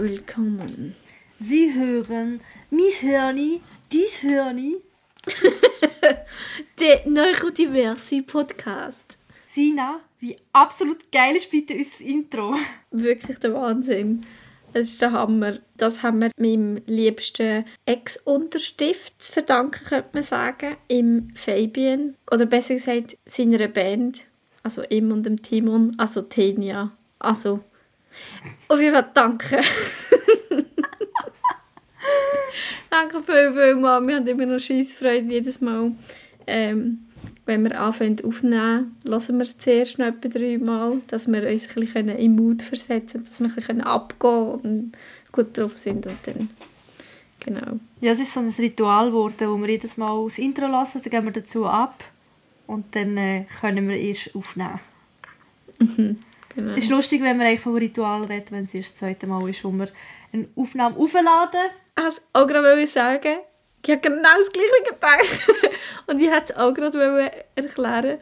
willkommen. Sie hören Miss Hörni, dies Hörni. Der Neurodiversi Podcast. Sina, wie absolut geil ist bitte unser Intro. Wirklich der Wahnsinn. Das ist der Hammer. Das haben wir meinem liebsten Ex-Unterstift zu verdanken, könnte man sagen. Im Fabian. Oder besser gesagt, seiner Band. Also ihm und dem Timon. Also Tenia. Also, auf jeden Fall danke. danke viel, viel mal. Wir haben immer noch Scheissfreude jedes Mal. Ähm, wenn wir anfangen aufnehmen, lassen wir es zuerst noch etwa dreimal, dass wir uns ein bisschen in Mut versetzen können, dass wir ein bisschen abgehen und gut drauf sind und dann, genau. Ja, es ist so ein Ritual geworden, wo wir jedes Mal das Intro lassen, dann gehen wir dazu ab und dann äh, können wir erst aufnehmen. Mhm. Genau. Es ist lustig, wenn man eigentlich von Ritual redet, wenn es erst das zweite Mal ist, wo wir eine Aufnahme aufladen. Also, auch gerade sagen, ich habe genau das Gleiche gedacht. Und ich wollte es auch gerade erklären.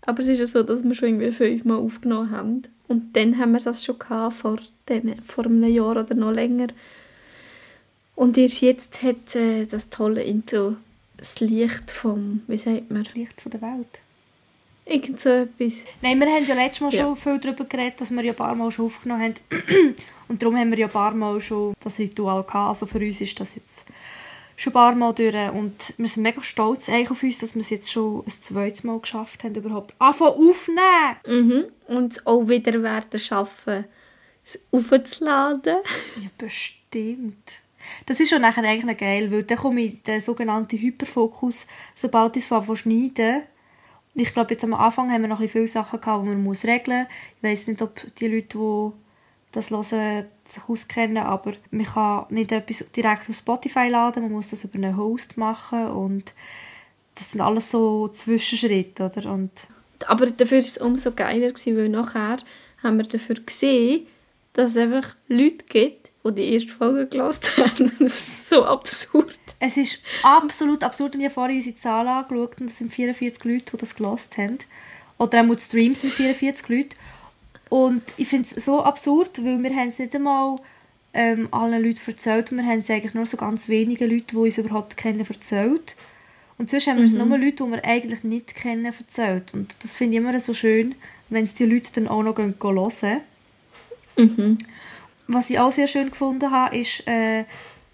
Aber es ist ja so, dass wir schon irgendwie fünfmal aufgenommen haben. Und dann haben wir das schon gehabt, vor, den, vor einem Jahr oder noch länger. Und erst jetzt hat äh, das tolle Intro das Licht vom, wie sagt man? Das Licht von der Welt. Irgend so etwas. Nein, wir haben ja letztes Mal ja. schon viel darüber geredet, dass wir ja ein paar Mal schon aufgenommen haben. Und darum haben wir ja ein paar Mal schon das Ritual gehabt. Also für uns ist das jetzt schon ein paar Mal durch. Und wir sind mega stolz auf uns, dass wir es jetzt schon ein zweites Mal geschafft haben, überhaupt anfangen aufnehmen. Mhm. Und auch wieder werden schaffen, es aufzuladen. Ja, bestimmt. Das ist schon nachher eigentlich geil, weil dann komme ich den sogenannten Hyperfokus, sobald ich es schneiden ich glaube, jetzt am Anfang haben wir noch ein viele Sachen gehabt, die man muss regeln muss. Ich weiß nicht, ob die Leute, die das hören, sich auskennen, aber man kann nicht etwas direkt auf Spotify laden, man muss das über einen Host machen und das sind alles so Zwischenschritte, oder? Und aber dafür war es umso geiler, weil nachher haben wir dafür gesehen, dass es einfach Leute gibt, die die erste Folge gelesen haben. das ist so absurd. Es ist absolut absurd. Und ich habe vorhin unsere Zahlen angeschaut und es sind 44 Leute, die das gelesen haben. Oder auch die Streams sind 44 Leute. Und ich finde es so absurd, weil wir haben es nicht einmal ähm, allen Leuten erzählt. Wir haben es eigentlich nur so ganz wenige Leute, die uns überhaupt kennen, erzählt. Und sonst haben wir es mhm. nur Leute, die wir eigentlich nicht kennen, erzählt. Und das finde ich immer so schön, wenn es die Leute dann auch noch gehen, gehen hören. Mhm. Was ich auch sehr schön gefunden habe, ist, äh,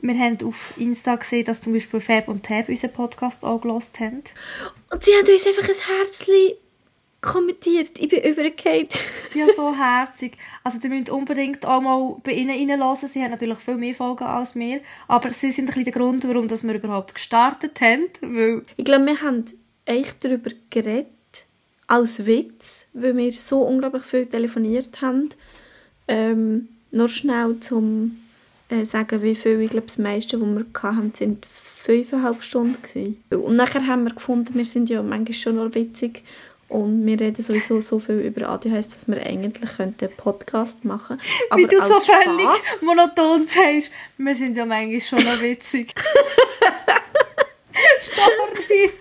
wir haben auf Insta gesehen, dass zum Beispiel Fab und Tab unseren Podcast auch gelost haben. Und sie haben uns einfach ein Herzchen kommentiert. Ich bin übergefallen. ja, so herzig. Also ihr müsst unbedingt auch mal bei ihnen reinhören. Sie haben natürlich viel mehr Folgen als wir. Aber sie sind ein bisschen der Grund, warum wir überhaupt gestartet haben. Weil ich glaube, wir haben echt darüber geredet, als Witz, weil wir so unglaublich viel telefoniert haben. Ähm, nur schnell zum äh, sagen, wie viel, ich glaube, das meiste, was wir hatten, sind fünfeinhalb Stunden gewesen. Und nachher haben wir gefunden, wir sind ja manchmal schon noch witzig und wir reden sowieso so viel über ADHS, dass wir eigentlich einen Podcast machen könnten. Wie du so völlig monoton sagst, wir sind ja manchmal schon noch witzig. Sorry.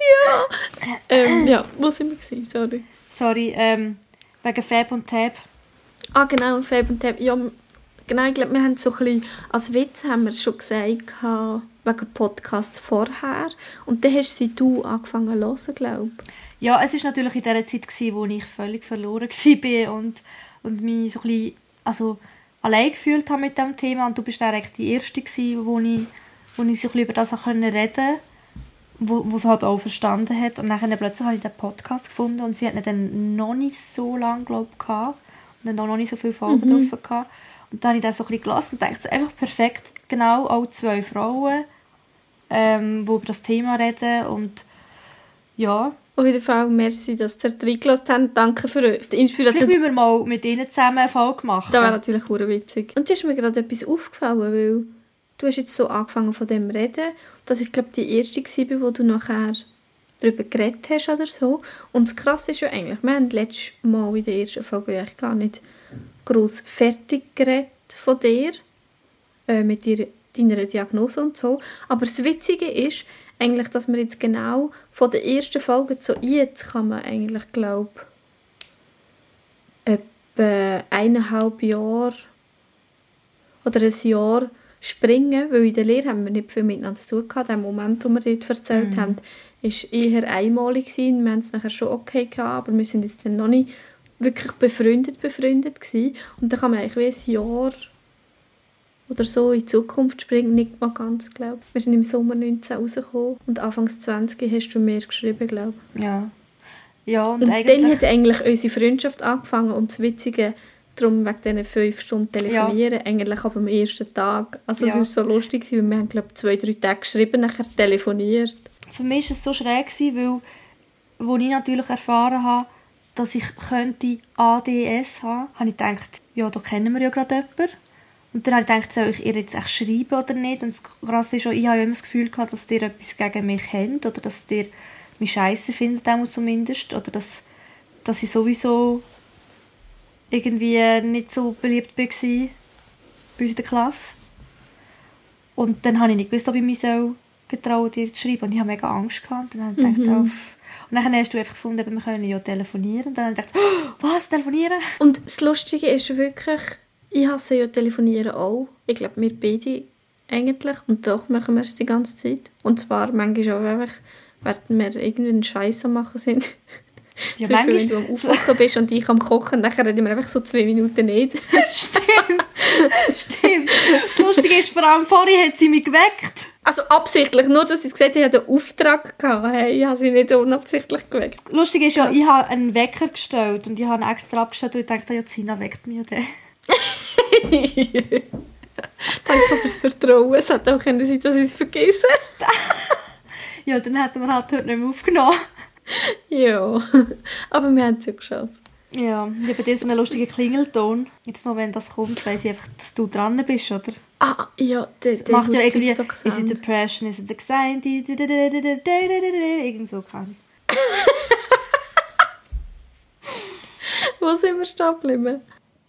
ja. Ähm, ja, wo sind wir gewesen? Sorry. Sorry, ähm, wegen Fab und Tab. Ah, genau, Fab und Tab. Ja, genau, ich glaube, wir haben so ein bisschen, als Witz haben wir schon gesagt, wegen Podcast vorher. Und dann hast sie du angefangen zu hören, glaube ich. Ja, es war natürlich in der Zeit, gewesen, wo ich völlig verloren war und, und mich so ein bisschen, also, allein gefühlt habe mit diesem Thema. Und du bist eigentlich die Erste, gewesen, wo ich, wo ich so ein über das reden konnte wo, wo sie halt auch verstanden hat. Und dann plötzlich habe ich den Podcast gefunden und sie hat ihn dann noch nicht so lange, glaube ich, gehabt. Und dann auch noch nicht so viele Folgen mhm. drauf gehabt. Und dann habe ich das so ein bisschen gelassen und dachte, einfach perfekt, genau, auch zwei Frauen, ähm, die über das Thema reden und ja. Auf jeden Fall, merci, dass ihr reingelassen habt. Danke für die Inspiration. Vielleicht müssen wir mal mit ihnen zusammen eine Folge machen. Das wäre natürlich auch witzig. Und jetzt ist mir gerade etwas aufgefallen, weil du hast jetzt so angefangen von dem reden, dass ich glaube die erste war, wo du nachher darüber geredet hast oder so. Und das Krasse ist ja eigentlich, wir haben letztes Mal in der ersten Folge eigentlich gar nicht gross fertig geredet von dir, äh, mit dir, deiner Diagnose und so. Aber das Witzige ist eigentlich, dass man jetzt genau von der ersten Folge zu jetzt kann man eigentlich, glaube etwa eineinhalb Jahre oder ein Jahr springen, weil in der Lehre haben wir nicht viel miteinander zu tun gehabt. Der Moment, den wir dort erzählt Mhm. haben, war eher einmalig. Gewesen. Wir haben es nachher schon okay gehabt, aber wir sind jetzt dann noch nicht wirklich befreundet, befreundet gewesen. Und dann kann man eigentlich wie ein Jahr oder so in die Zukunft springen, nicht mal ganz, glaube ich. Wir sind im Sommer 19 rausgekommen und Anfangs 20 hast du mir geschrieben, glaube ich. Ja. Ja, und, Und eigentlich... dann hat eigentlich unsere Freundschaft angefangen und das Witzige, darum wegen diesen fünf Stunden telefonieren, eigentlich ab dem ersten Tag. Also es Ja. war so lustig, weil wir haben, glaube ich, zwei, drei Tage geschrieben, nachher telefoniert. Für mich war es so schräg, gewesen, weil wo ich natürlich erfahren habe, dass ich könnte ADS haben, habe ich gedacht, ja, da kennen wir ja gerade jemanden. Und dann habe ich gedacht, soll ich ihr jetzt echt schreiben oder nicht? Und das Krasse ist auch, ich habe immer das Gefühl gehabt, dass ihr etwas gegen mich habt oder dass ihr mich scheiße findet, einmal zumindest. Oder dass, dass ich sowieso irgendwie nicht so beliebt war bei uns in der Klasse. Und dann habe ich nicht gewusst, ob ich mich so getraut, dir zu schreiben. Und ich habe mega Angst gehabt. Und dann habe ich gedacht, Mhm. auf... Und dann hast du einfach gefunden, wir können ja telefonieren. Und dann habe ich oh, was, telefonieren? Und das Lustige ist wirklich, ich hasse ja telefonieren auch. Ich glaube, wir beide eigentlich. Und doch machen wir es die ganze Zeit. Und zwar manchmal auch einfach, während wir irgendwie einen Scheiß am machen sind. Ja, Zum Beispiel, wenn manchmal- du am Aufwachen bist und ich am Kochen, dann reden wir einfach so zwei Minuten nicht. Stimmt. Stimmt. Das Lustige ist, vor allem vorhin hat sie mich geweckt. Also absichtlich, nur dass sie gesagt hat, ich hatte einen Auftrag gehabt. Hey, ich habe sie nicht unabsichtlich geweckt. Lustig ist ja, ich habe einen Wecker gestellt und ich habe ihn extra abgestellt und ich dachte, ja, Zina weckt mich dann. Danke fürs Vertrauen. Es hätte auch können sein, dass ich es vergesse. Ja, dann hätten wir halt heute nicht mehr aufgenommen. ja, aber wir haben es ja geschafft. Ja, ich habe bei dir so einen lustigen Klingelton. Jetzt mal, wenn das kommt, weiss ich einfach, dass du dran bist, oder? Ah, ja, der, der Macht ja irgendwie, is it depression, is it anxiety, irgend so kann Wo sind wir stehen geblieben?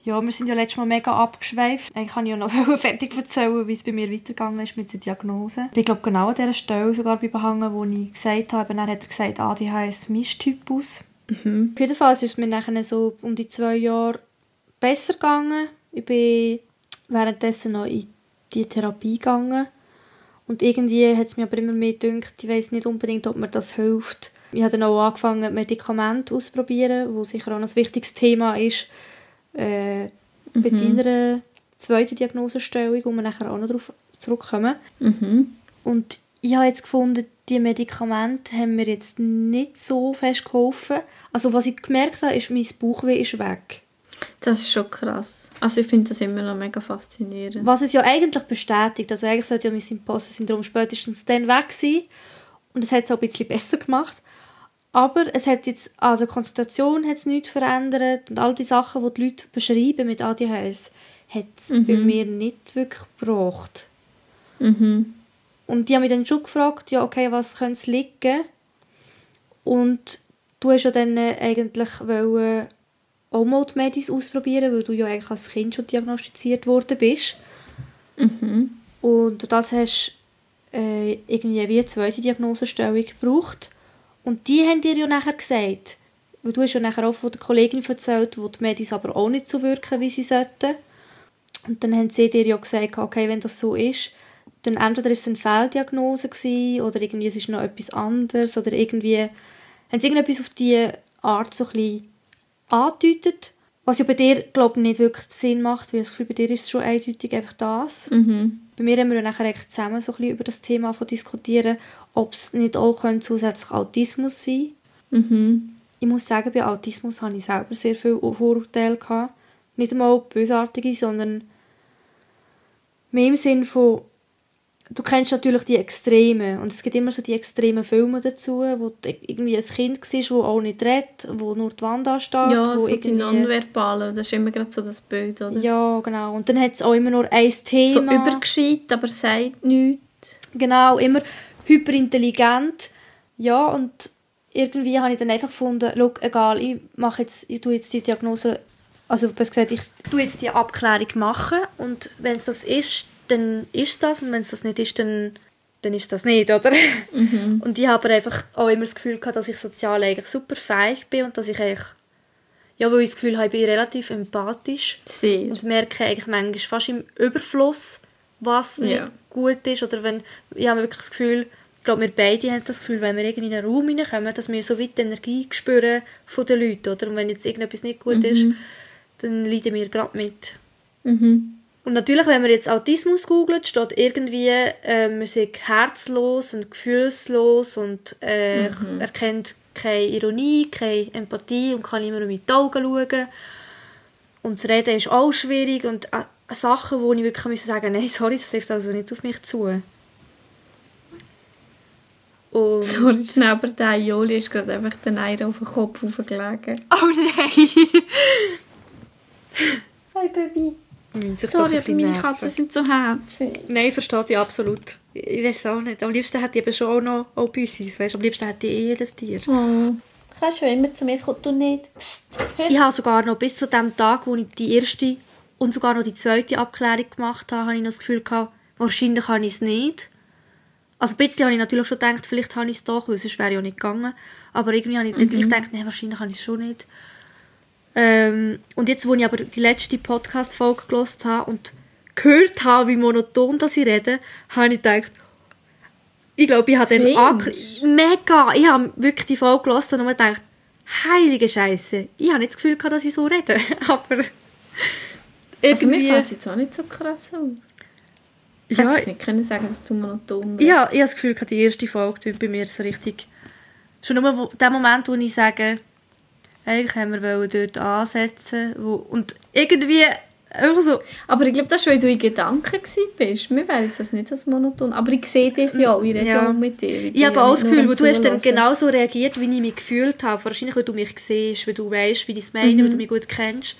Ja, wir sind ja letztes Mal mega abgeschweift. Eigentlich kann ich ja noch fertig erzählen, wie es bei mir weitergegangen ist mit der Diagnose. Ich glaube genau an dieser Stelle sogar bei behangen, wo ich gesagt habe, dann hat er gesagt, ADHS Mischtypus. Mhm. Auf jeden Fall ist es mir nachher so um die zwei Jahre besser gegangen. Ich bin währenddessen noch in die Therapie gegangen. Und irgendwie hat es mir aber immer mehr gedacht, ich weiß nicht unbedingt, ob mir das hilft. Ich habe dann auch angefangen, Medikamente auszuprobieren, wo sicher auch ein wichtiges Thema ist äh, bei deiner zweiten Diagnosestellung, wo wir nachher auch noch darauf zurückkommen. Mhm. Und ich habe jetzt gefunden, die Medikamente haben mir jetzt nicht so fest geholfen. Also was ich gemerkt habe, ist, mein Bauchweh ist weg. Das ist schon krass. Also ich finde das immer noch mega faszinierend. Was es ja eigentlich bestätigt. Also eigentlich sollte ja mein Imposter-Syndrom spätestens dann weg sein. Und es hat es auch ein bisschen besser gemacht. Aber es hat jetzt an der Konzentration hat es nichts verändert. Und all die Sachen, die die Leute beschreiben mit ADHS, hat es bei mir nicht wirklich gebracht. Mhm. Und die haben mich dann schon gefragt, ja, okay, was könnte es liegen? Und du hast ja dann eigentlich wollen auch mal die Medis ausprobieren, weil du ja eigentlich als Kind schon diagnostiziert worden bist. Mhm. Und das hast äh, irgendwie wie eine zweite Diagnosestellung gebraucht. Und die haben dir ja nachher gesagt, weil du hast ja nachher auch von der Kollegin erzählt, wo die Medis aber auch nicht so wirken, wie sie sollten. Und dann haben sie dir ja gesagt, okay, wenn das so ist, dann entweder ist es eine Fehldiagnose gewesen, oder irgendwie es ist noch etwas anderes oder irgendwie haben sie irgendetwas auf diese Art so ein bisschen angedeutet, was ja bei dir, glaube ich, nicht wirklich Sinn macht, weil ich das Gefühl, bei dir ist es schon eindeutig einfach das. Mhm. Bei mir haben wir ja nachher zusammen so ein bisschen über das Thema von diskutieren, ob es nicht auch könnte zusätzlich Autismus sein Mhm. Ich muss sagen, bei Autismus hatte ich selber sehr viele Vorurteile. Gehabt. Nicht einmal bösartige, sondern mehr im Sinn von, du kennst natürlich die Extremen und es gibt immer so die extremen Filme dazu, wo irgendwie ein Kind siehst, das auch nicht redet, wo nur die Wand anstarrt. Ja, wo so die irgendwie- Nonverbalen, das ist immer gerade so das Bild, oder? Ja, genau. Und dann hat es auch immer nur ein so Thema. übergescheit, aber sagt nichts. Genau, immer hyperintelligent. Ja, und irgendwie habe ich dann einfach gefunden, schau, egal, ich mache jetzt, ich tue jetzt die Diagnose, also besser gesagt, ich tue jetzt die Abklärung machen und wenn es das ist, dann ist das und wenn es das nicht ist, dann, dann ist das nicht, oder? Und ich habe aber einfach auch immer das Gefühl gehabt, dass ich sozial eigentlich super fähig bin und dass ich eigentlich Ja, weil ich das Gefühl habe, ich bin relativ empathisch. Sehr. Und merke eigentlich manchmal fast im Überfluss, was nicht Ja. gut ist. Oder wenn, ich habe wirklich das Gefühl, ich glaube, wir beide haben das Gefühl, wenn wir in einen Raum hineinkommen, dass wir so weit die Energie spüren von den Leuten. Oder? Und wenn jetzt irgendetwas nicht gut ist, dann leiden wir gerade mit. Mhm. Und natürlich, wenn man jetzt Autismus googelt, steht irgendwie, äh, man sei herzlos und gefühlslos und äh, erkennt keine Ironie, keine Empathie und kann immer mit den Augen schauen. Und das Reden ist auch schwierig und äh, Sachen, wo ich wirklich müssen sagen nein, sorry, das trifft also nicht auf mich zu. Und Sorry, schnell, aber der Joli ist gerade einfach den Eier auf den Kopf aufgelegen. Oh nein! Hi, Baby. Sorry, aber meine nerven. Katzen sind so herzig. Nein, versteht ich absolut. Ich weiß auch nicht. Am liebsten hätte ich eben schon auch noch auch Büssis, weißt? Am liebsten hätte ich eh jedes Tier. Oh. Kannst du immer zu mir kommen, du nicht? Ich habe sogar noch bis zu dem Tag, wo ich die erste und sogar noch die zweite Abklärung gemacht habe, habe ich noch das Gefühl gehabt, wahrscheinlich habe ich es nicht. Also ein bisschen habe ich natürlich schon gedacht, vielleicht habe ich es doch, weil sonst wäre ich ja nicht gegangen. Aber irgendwie habe ich gleich gedacht, nein, wahrscheinlich habe ich es schon nicht. Ähm, und jetzt, wo ich aber die letzte Podcast-Folge gelesen habe und gehört habe, wie monoton dass ich rede, habe ich gedacht, ich glaube, ich habe den mega, ich habe wirklich die Folge gelesen und nur gedacht, heilige Scheiße, ich habe nicht das Gefühl gehabt, dass ich so rede, aber Also mir fällt es jetzt auch nicht so krass auf. Ich Ja, hätte es nicht können sagen, dass du monoton bist. habe, ich habe das Gefühl die erste Folge bei mir so richtig, schon nur der Moment, wo ich sage, eigentlich haben wir dort ansetzen, wo, und irgendwie einfach so, Aber ich glaube, das ist, weil du in Gedanken. Mir wäre jetzt das nicht als monoton. Aber ich sehe dich ja auch. Ich rede ja Ja. auch mit dir. Ich habe auch das Gefühl, wo du hast dann genau genauso reagiert, wie ich mich gefühlt habe. Wahrscheinlich, weil du mich siehst, weil du weißt, wie ich es meine, weil du mich gut kennst.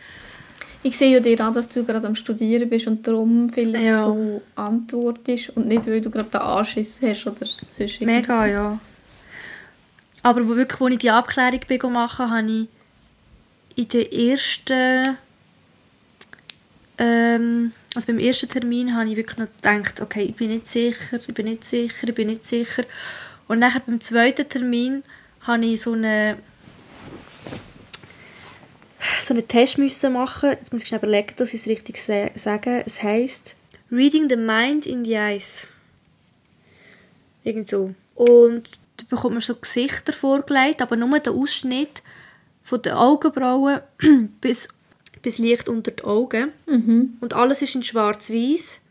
Ich sehe ja dir an, dass du gerade am Studieren bist und darum vielleicht Ja. so antwortest und nicht, weil du gerade den Anschiss hast oder sonst Mega, irgendwas. ja. Aber wo wirklich, als ich die Abklärung machen, habe ich in den ersten... Ähm, also beim ersten Termin habe ich wirklich noch gedacht, okay, ich bin nicht sicher, ich bin nicht sicher, ich bin nicht sicher. Und nachher beim zweiten Termin habe ich so eine so einen Test müssen machen. Jetzt muss ich schnell überlegen, dass ich es richtig sa- sage. Es heisst Reading the Mind in the Eyes. Irgend so. Und da bekommt man so Gesichter vorgelegt, aber nur der Ausschnitt von den Augenbrauen bis, bis leicht unter die Augen. Und alles ist in schwarz weiß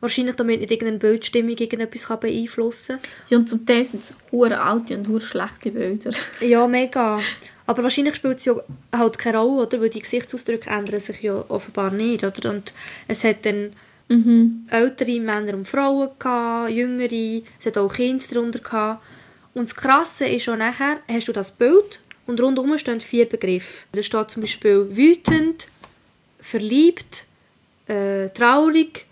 Wahrscheinlich, damit nicht irgendeine Bildstimmung irgendetwas kann beeinflussen Ja, und zum Teil sind es hure alte und hure schlechte Bilder. kann. Ja, mega. Aber wahrscheinlich spielt es ja halt keine Rolle, oder? Weil die Gesichtsausdrücke ändern sich ja offenbar nicht, oder? Und es hat dann ältere Männer und Frauen gehabt, jüngere, es hat auch Kinder darunter gehabt. Und das Krasse ist schon nachher, hast du das Bild und rundherum stehen vier Begriffe. Da steht zum Beispiel wütend, verliebt, äh, traurig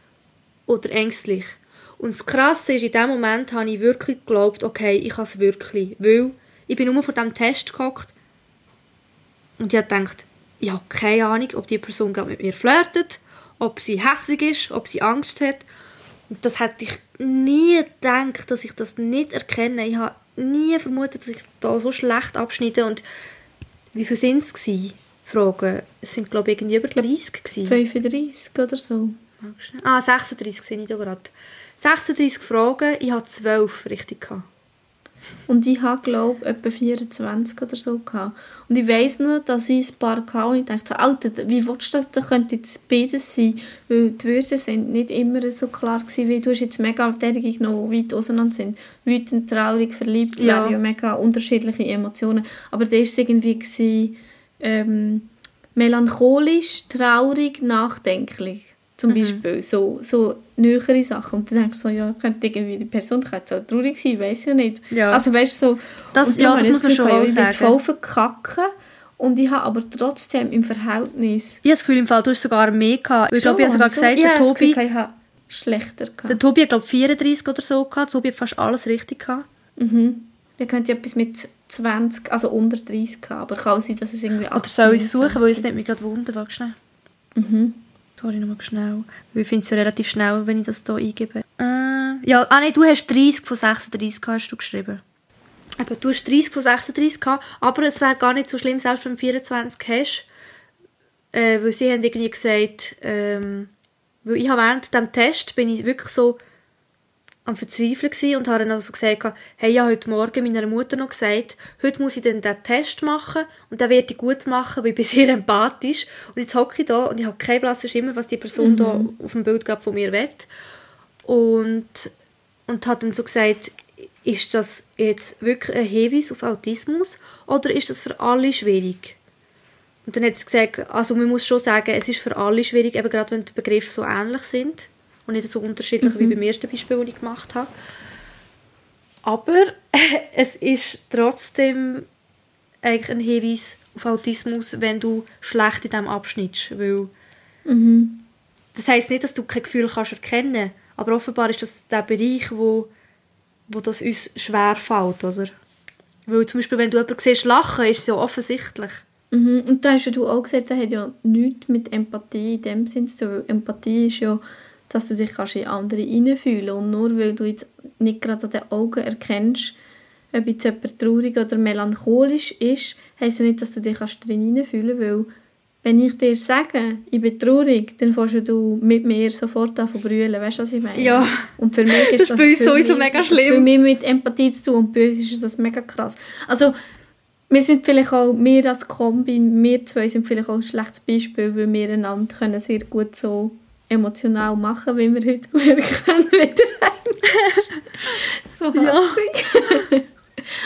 oder ängstlich. Und das Krasse ist, in dem Moment habe ich wirklich geglaubt, okay, ich kann es wirklich. Weil ich bin nur vor diesem Test gehockt und ich habe gedacht, ich habe keine Ahnung, ob die Person gerade mit mir flirtet, ob sie hässlich ist, ob sie Angst hat. Das hätte ich nie gedacht, dass ich das nicht erkenne. Ich habe nie vermutet, dass ich da so schlecht abschneide. Und wie viele sind es? gewesen? Fragen. Es sind, glaube ich, irgendwie über 30 gewesen. 35 oder so. Ah, 36 sehe ich da gerade. 36 Fragen, ich habe 12 richtig gehabt. Und ich habe, glaube ich, etwa 24 oder so gehabt. Und ich weiss noch, dass ich ein paar hatte und ich dachte, Alter, wie willst du das? Da könnte jetzt beides sein. Weil die Wörter sind nicht immer so klar gewesen, wie du hast jetzt mega derige genommen, die weit auseinander sind. Wütend, traurig, verliebt, das Ja. wären ja mega unterschiedliche Emotionen. Aber da war irgendwie gewesen, ähm, melancholisch, traurig, nachdenklich. Zum Mhm. Beispiel. So, so nähere Sachen. Und dann denkst du so, ja, könnte irgendwie die Person könnte so traurig sein, weiß ja nicht. Ja. Also weißt du, so... Das- und ja, das muss man ich schon auch Ich sagen. voll verkacken. Und ich habe aber trotzdem im Verhältnis... Ich habe das Gefühl, im Fall, du hast sogar mehr gehabt. Ich glaube, ich habe sogar so- gesagt, ich der Tobi, Gefühl, ich schlechter gehabt. der Tobi hat, glaube ich, 34 oder so gehabt. Der Tobi hat fast alles richtig gehabt. Mhm. Ich könnte etwas mit 20, also unter 30 haben, aber kann auch sein, dass es irgendwie Oder soll ich es 28 suchen, weil es nicht mich gerade schnell. Mhm. Sorry, nochmal schnell. Ich finde es ja relativ schnell, wenn ich das hier eingebe. Äh, ja, ah nein, du hast 30 von 36 gehabt, hast du geschrieben. eben, du hast 30 von 36 gehabt, aber es wäre gar nicht so schlimm, selbst wenn du 24 hast. Äh, weil sie haben irgendwie gesagt, ähm, weil ich habe während dem Test bin ich wirklich so am Verzweifeln gewesen und habe dann also gesagt, hey, habe heute Morgen meiner Mutter noch gesagt, heute muss ich dann den Test machen und den werde ich gut machen, weil ich bin sehr empathisch. Und jetzt hocke ich da und ich habe keine blasse Schimmer, was die Person mhm. da auf dem Bild gerade von mir will. Und, und hat dann so gesagt, ist das jetzt wirklich ein Hinweis auf Autismus oder ist das für alle schwierig? Und dann hat sie gesagt, also man muss schon sagen, es ist für alle schwierig, eben gerade wenn die Begriffe so ähnlich sind und nicht so unterschiedlich mhm. wie beim ersten Beispiel, das ich gemacht habe. Aber es ist trotzdem eigentlich ein Hinweis auf Autismus, wenn du schlecht in diesem abschnittst, weil mhm. das heißt nicht, dass du kein Gefühl kannst erkennen, aber offenbar ist das der Bereich, wo, wo das uns schwer fällt, oder? Weil zum Beispiel, wenn du jemanden siehst lachen, ist es ja offensichtlich. Mhm. Und da hast du auch gesagt, das hat ja nichts mit Empathie in dem Sinn zu tun. Empathie ist ja dass du dich kannst in andere hineinfühlen Und nur weil du jetzt nicht gerade an den Augen erkennst, ob jetzt jemand traurig oder melancholisch ist, heisst ja nicht, dass du dich kannst darin hineinfühlen weil wenn ich dir sage, ich bin traurig, dann fängst du mit mir sofort an zu brüllen. Weißt du, was ich meine? Ja. Und für mich ist das, das bei uns sowieso mich, mega schlimm. Das für mich mit Empathie zu tun und bei uns ist das mega krass. Also, wir sind vielleicht auch, wir als Kombi, wir zwei sind vielleicht auch ein schlechtes Beispiel, weil wir einander können sehr gut so emotional machen, wie wir heute merken können, wieder So ja.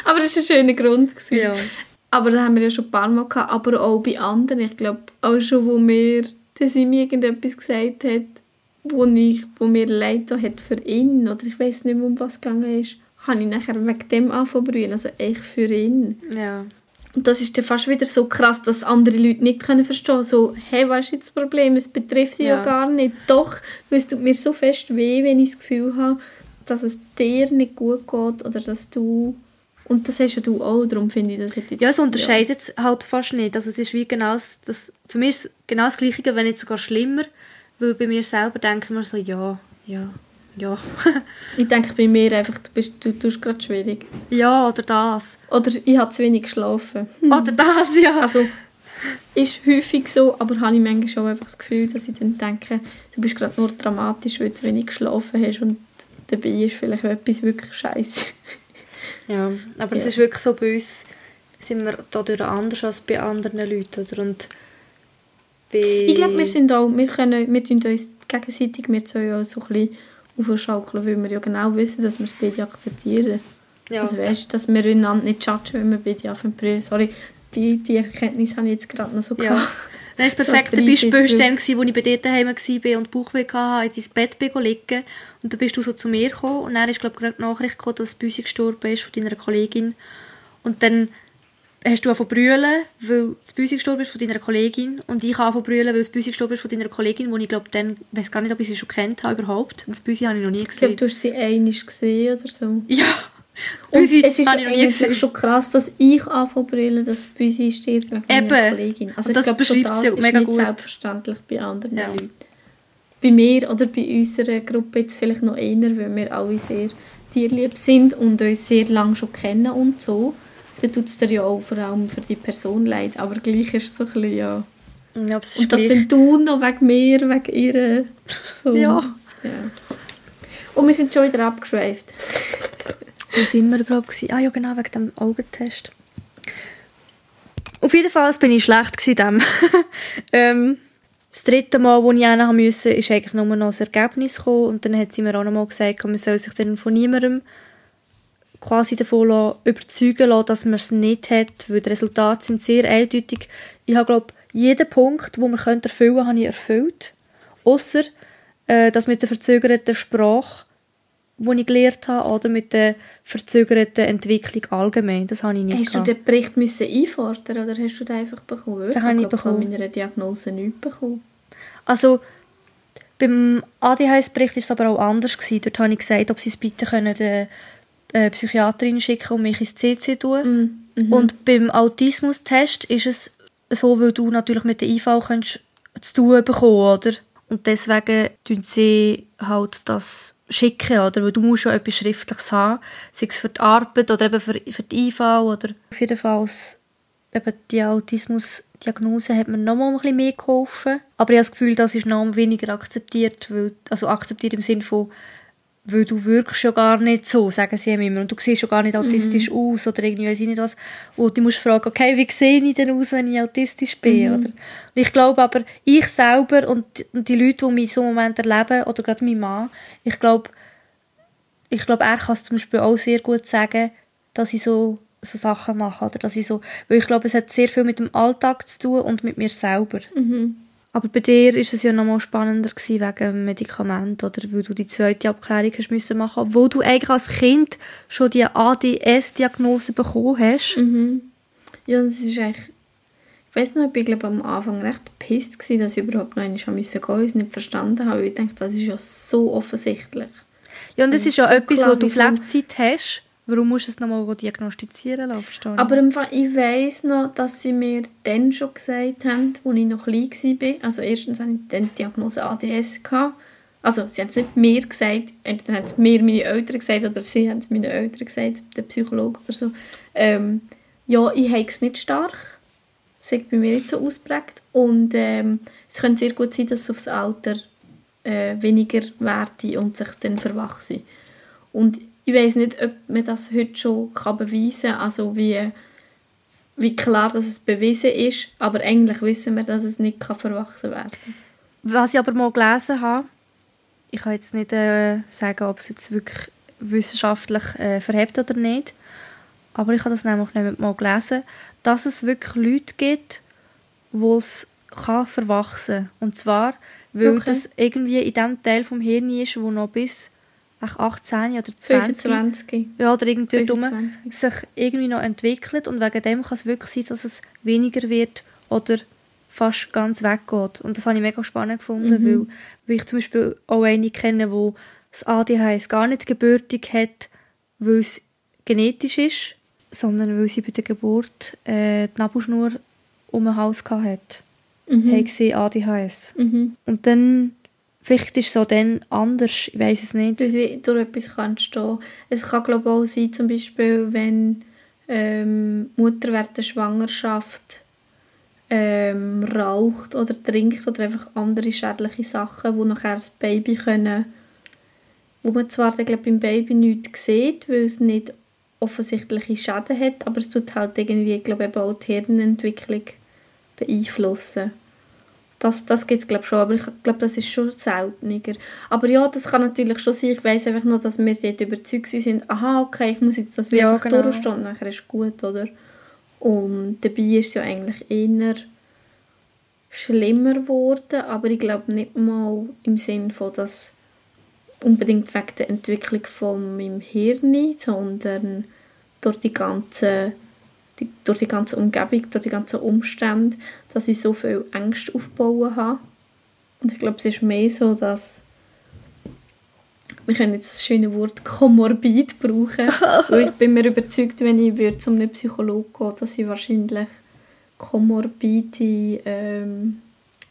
Aber das war ein schöner Grund. Ja. Aber das haben wir ja schon ein paar Mal gehabt, aber auch bei anderen. Ich glaube, auch schon, wo mir der Simi irgendetwas gesagt hat, wo, ich, wo mir leid hat für ihn, oder ich weiß nicht mehr, um was es gegangen ist, habe ich nachher wegen dem anfangen Also echt für ihn. Ja. Und das ist dann fast wieder so krass, dass andere Leute nicht können verstehen so, hey, was ist jetzt das Problem? Es betrifft dich ja. ja gar nicht. Doch, es tut mir so fest weh, wenn ich das Gefühl habe, dass es dir nicht gut geht oder dass du... Und das hast ja du auch, darum finde ich das jetzt... Ja, es unterscheidet es halt fast nicht. Also es ist wie genau das... Für mich ist es genau das Gleiche, wenn nicht sogar schlimmer, weil bei mir selber denke ich mir so, ja, ja, ja. ich denke bei mir einfach, du, bist, du tust gerade schwierig. Ja, oder das. Oder ich habe zu wenig geschlafen. Hm. Oder das, ja. Also, ist häufig so, aber habe ich manchmal schon einfach das Gefühl, dass ich dann denke, du bist gerade nur dramatisch, weil du zu wenig geschlafen hast und dabei ist vielleicht etwas wirklich scheiße. ja, aber es ist wirklich so, bei uns sind wir dadurch anders als bei anderen Leuten. Oder? Und bei ich glaube, wir sind auch, wir können, wir tun uns gegenseitig, wir zwei auch so ein bisschen aufschaukeln, weil wir ja genau wissen, dass wir es beide akzeptieren. Ja. Also weißt, dass wir einander nicht judgen, wenn wir beide anfangen Sorry, die, die Erkenntnis habe ich jetzt gerade noch so ja. gehabt. Nein, das perfekte so Beispiel war dann, als ich bei dir daheim war und Bauchweh hatte, in dein Bett liegen und dann bist du so zu mir gekommen und dann ist glaube ich die Nachricht gekommen, dass Büsi gestorben ist von deiner Kollegin und dann hast du angefangen brüllen, weil das Büsi gestorben ist von deiner Kollegin und ich habe angefangen brüllen, weil das Büsi gestorben ist von deiner Kollegin, wo ich glaube dann, ich weiß gar nicht, ob ich sie schon kennt habe überhaupt. Und das Büsi habe ich noch nie gesehen. Ich glaube, du hast sie einmal gesehen oder so. Ja. Büsi es ist eigentlich schon krass, dass ich anfange brüllen, dass Büsi stirbt wegen Eben. meiner Kollegin. Also und das glaub, beschreibt das sie auch mega gut. selbstverständlich bei anderen ja. Leuten. Bei mir oder bei unserer Gruppe jetzt vielleicht noch eher, weil wir alle sehr tierlieb sind und uns sehr lange schon kennen und so dann tut es dir ja auch vor allem für die Person leid. Aber gleich ist es so ein bisschen, ja... ja und das dann du noch wegen mir, wegen ihr... So. Ja. ja. Und wir sind schon wieder abgeschweift. Wo sind wir überhaupt? Gewesen? Ah ja, genau, wegen dem Augentest. Auf jeden Fall bin ich schlecht in ähm, das dritte Mal, wo ich hin musste, ist eigentlich nur noch das Ergebnis gekommen. Und dann hat sie mir auch noch mal gesagt, man soll sich dann von niemandem quasi davon überzeugen lassen, dass man es nicht hat, weil die Resultate sind sehr eindeutig. Ich habe, glaube jeden Punkt, den man könnte erfüllen könnte, habe ich erfüllt. Ausser äh, das mit der verzögerten Sprache, die ich gelernt habe, oder mit der verzögerten Entwicklung allgemein. Das habe ich nicht Hast gehabt. du den Bericht müssen einfordern oder hast du den einfach bekommen? Den habe ich bekommen. Ich meiner Diagnose nicht bekommen. Also, beim ADHS-Bericht war es aber auch anders. Gewesen. Dort habe ich gesagt, ob sie es bitte können, den äh, Psychiaterin schicken und mich ins CC tun. Mm, mhm. Und beim Autismus-Test ist es so, weil du natürlich mit der IV kannst zu tun bekommen, oder? Und deswegen tun sie halt das schicken, oder? Weil du musst ja etwas Schriftliches haben, sei es für die Arbeit oder eben für, für die IV oder auf jeden Fall eben die Autismusdiagnose hat mir noch mal ein bisschen mehr geholfen. Aber ich habe das Gefühl, das ist noch weniger akzeptiert, weil, also akzeptiert im Sinne von, weil du wirkst ja gar nicht so, sagen sie immer. Und du siehst schon gar nicht autistisch mhm. aus oder irgendwie weiß ich nicht was. Und du musst fragen, okay, wie sehe ich denn aus, wenn ich autistisch bin? Mhm. Oder? Und ich glaube aber, ich selber und die Leute, die mich in so einem Moment erleben, oder gerade mein Mann, ich glaube, ich glaube, er kann es zum Beispiel auch sehr gut sagen, dass ich so, so Sachen mache. Oder dass ich so, weil ich glaube, es hat sehr viel mit dem Alltag zu tun und mit mir selber. Mhm. Aber bei dir ist es ja noch mal spannender gewesen wegen Medikament oder weil du die zweite Abklärung hast müssen machen, obwohl du eigentlich als Kind schon die ADS-Diagnose bekommen hast. Mhm. Ja, das ist eigentlich ich weiß noch, ich war glaube, am Anfang recht pisst, gewesen, dass ich überhaupt noch einmal gehen musste und es nicht verstanden habe, weil ich dachte, das ist ja so offensichtlich. Ja, und das, das ist ja so etwas, was du auf Lebzeit hast Warum musst du es nochmal diagnostizieren lassen? Aber im Fall, ich weiss noch, dass sie mir dann schon gesagt haben, als ich noch klein war. Also erstens hatte ich dann die Diagnose ADS. Gehabt. Also sie haben es nicht mir gesagt, entweder haben es mir meine Eltern gesagt oder sie haben es meinen Eltern gesagt, der Psychologe oder so. Ähm, ja, ich habe es nicht stark. Es ist bei mir nicht so ausprägt. Und ähm, es könnte sehr gut sein, dass es aufs Alter äh, weniger werde und sich dann verwachse. Und ich weiß nicht, ob man das heute schon kann beweisen kann, also wie, wie klar dass es bewiesen ist, aber eigentlich wissen wir, dass es nicht kann verwachsen werden kann. Was ich aber mal gelesen habe, ich kann jetzt nicht äh, sagen, ob es jetzt wirklich wissenschaftlich äh, verhebt oder nicht, aber ich habe das nämlich mal gelesen, dass es wirklich Leute gibt, wo es kann verwachsen Und zwar, weil okay. das irgendwie in dem Teil vom Hirn ist, wo noch bis 18 oder 20 25. Ja, oder irgendwie dort sich irgendwie noch entwickelt und wegen dem kann es wirklich sein, dass es weniger wird oder fast ganz weggeht. Und das habe ich mega spannend gefunden, mhm. weil, weil ich zum Beispiel auch eine kenne, die das ADHS gar nicht gebürtig hat, weil es genetisch ist, sondern weil sie bei der Geburt äh, die Nabelschnur um den Hals hatte. Mhm. Haben sie ADHS. Mhm. Und dann Vielleicht ist es auch dann anders, ich weiß es nicht. Durch etwas kannst stehen. Es kann glaube auch sein, zum Beispiel, wenn ähm, Mutter während der Schwangerschaft ähm, raucht oder trinkt oder einfach andere schädliche Sachen, wo nachher das Baby können, wo man zwar dann, glaub, beim Baby nichts sieht, weil es nicht offensichtliche Schäden hat, aber es tut halt irgendwie, glaube auch die Hirnentwicklung beeinflussen. Das, das gibt es glaube schon, aber ich glaube, das ist schon seltener. Aber ja, das kann natürlich schon sein. Ich weiß einfach nur, dass wir dort überzeugt sind, aha, okay, ich muss jetzt das ja, einfach genau. durchstehen und nachher ist gut, oder? Und dabei ist es ja eigentlich eher schlimmer geworden, aber ich glaube nicht mal im Sinn von, dass unbedingt wegen der Entwicklung von meinem Hirn, sondern durch die ganze die, durch die ganze Umgebung, durch die ganzen Umstände, dass ich so viel Ängste aufbauen habe. Und ich glaube, es ist mehr so, dass wir können jetzt das schöne Wort komorbid brauchen, weil ich bin mir überzeugt, wenn ich würde zu einem Psychologen gehen, dass ich wahrscheinlich komorbide, ähm,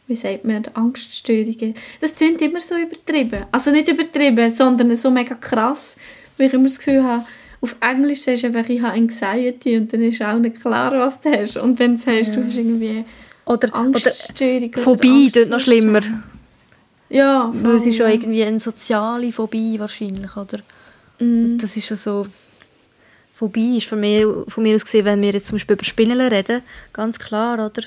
wie sagt man, Angststörungen, das klingt immer so übertrieben. Also nicht übertrieben, sondern so mega krass, weil ich immer das Gefühl habe, auf Englisch sagst du einfach, ich habe Anxiety und dann ist auch nicht klar, was du hast. Und wenn du sagst, ja. du hast irgendwie oder, Angststörung oder Phobie, dort noch schlimmer. Ja. Weil es ist ja irgendwie eine soziale Phobie wahrscheinlich, oder? Mm. Das ist ja so... Phobie ist von mir, von mir aus gesehen, wenn wir jetzt zum Beispiel über Spinnen reden, ganz klar, oder?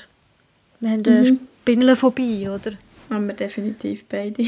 Wir haben eine mhm. Spinnenphobie, oder? Haben wir definitiv beide.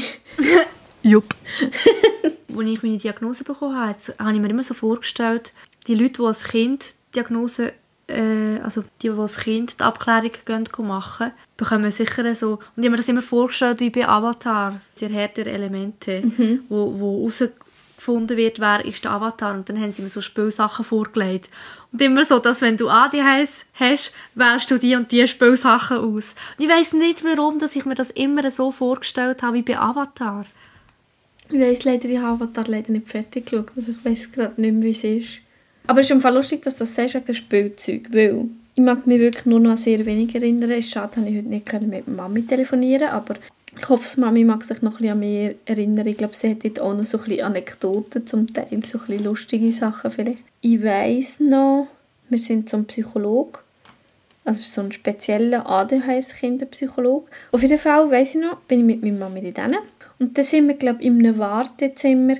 Jupp. als ich meine Diagnose bekommen habe, habe ich mir immer so vorgestellt, die Leute, die als Kind Diagnose, äh, also die, die als Kind die Abklärung gehen, machen, bekommen sicher so, und ich habe mir das immer vorgestellt wie bei Avatar, der Herr der Elemente, mhm. wo, wo herausgefunden wird, wer ist der Avatar, und dann haben sie mir so Spielsachen vorgelegt. Und immer so, dass wenn du ADHS hast, wählst du die und die Spielsachen aus. Und ich weiß nicht, warum dass ich mir das immer so vorgestellt habe wie bei Avatar. Ich weiss leider, ich habe Avatar leider nicht fertig geschaut. Also ich weiß gerade nicht mehr, wie es ist. Aber es ist einfach lustig, dass das sagst wegen dem Spielzeug. Weil ich mag mich wirklich nur noch sehr wenig erinnern. Es ist schade, dass ich heute nicht mit Mami telefonieren aber Ich hoffe, dass Mami mag sich noch ein bisschen an mich erinnern. Ich glaube, sie hat dort auch noch so ein bisschen Anekdoten zum Teil, so ein bisschen lustige Sachen vielleicht. Ich weiss noch, wir sind zum Psychologe. Also so ein spezieller ADHS-Kinderpsychologe. Auf jeden Fall, weiss ich noch, bin ich mit meiner Mami dort Und dann sind wir, glaube ich, in einem Wartezimmer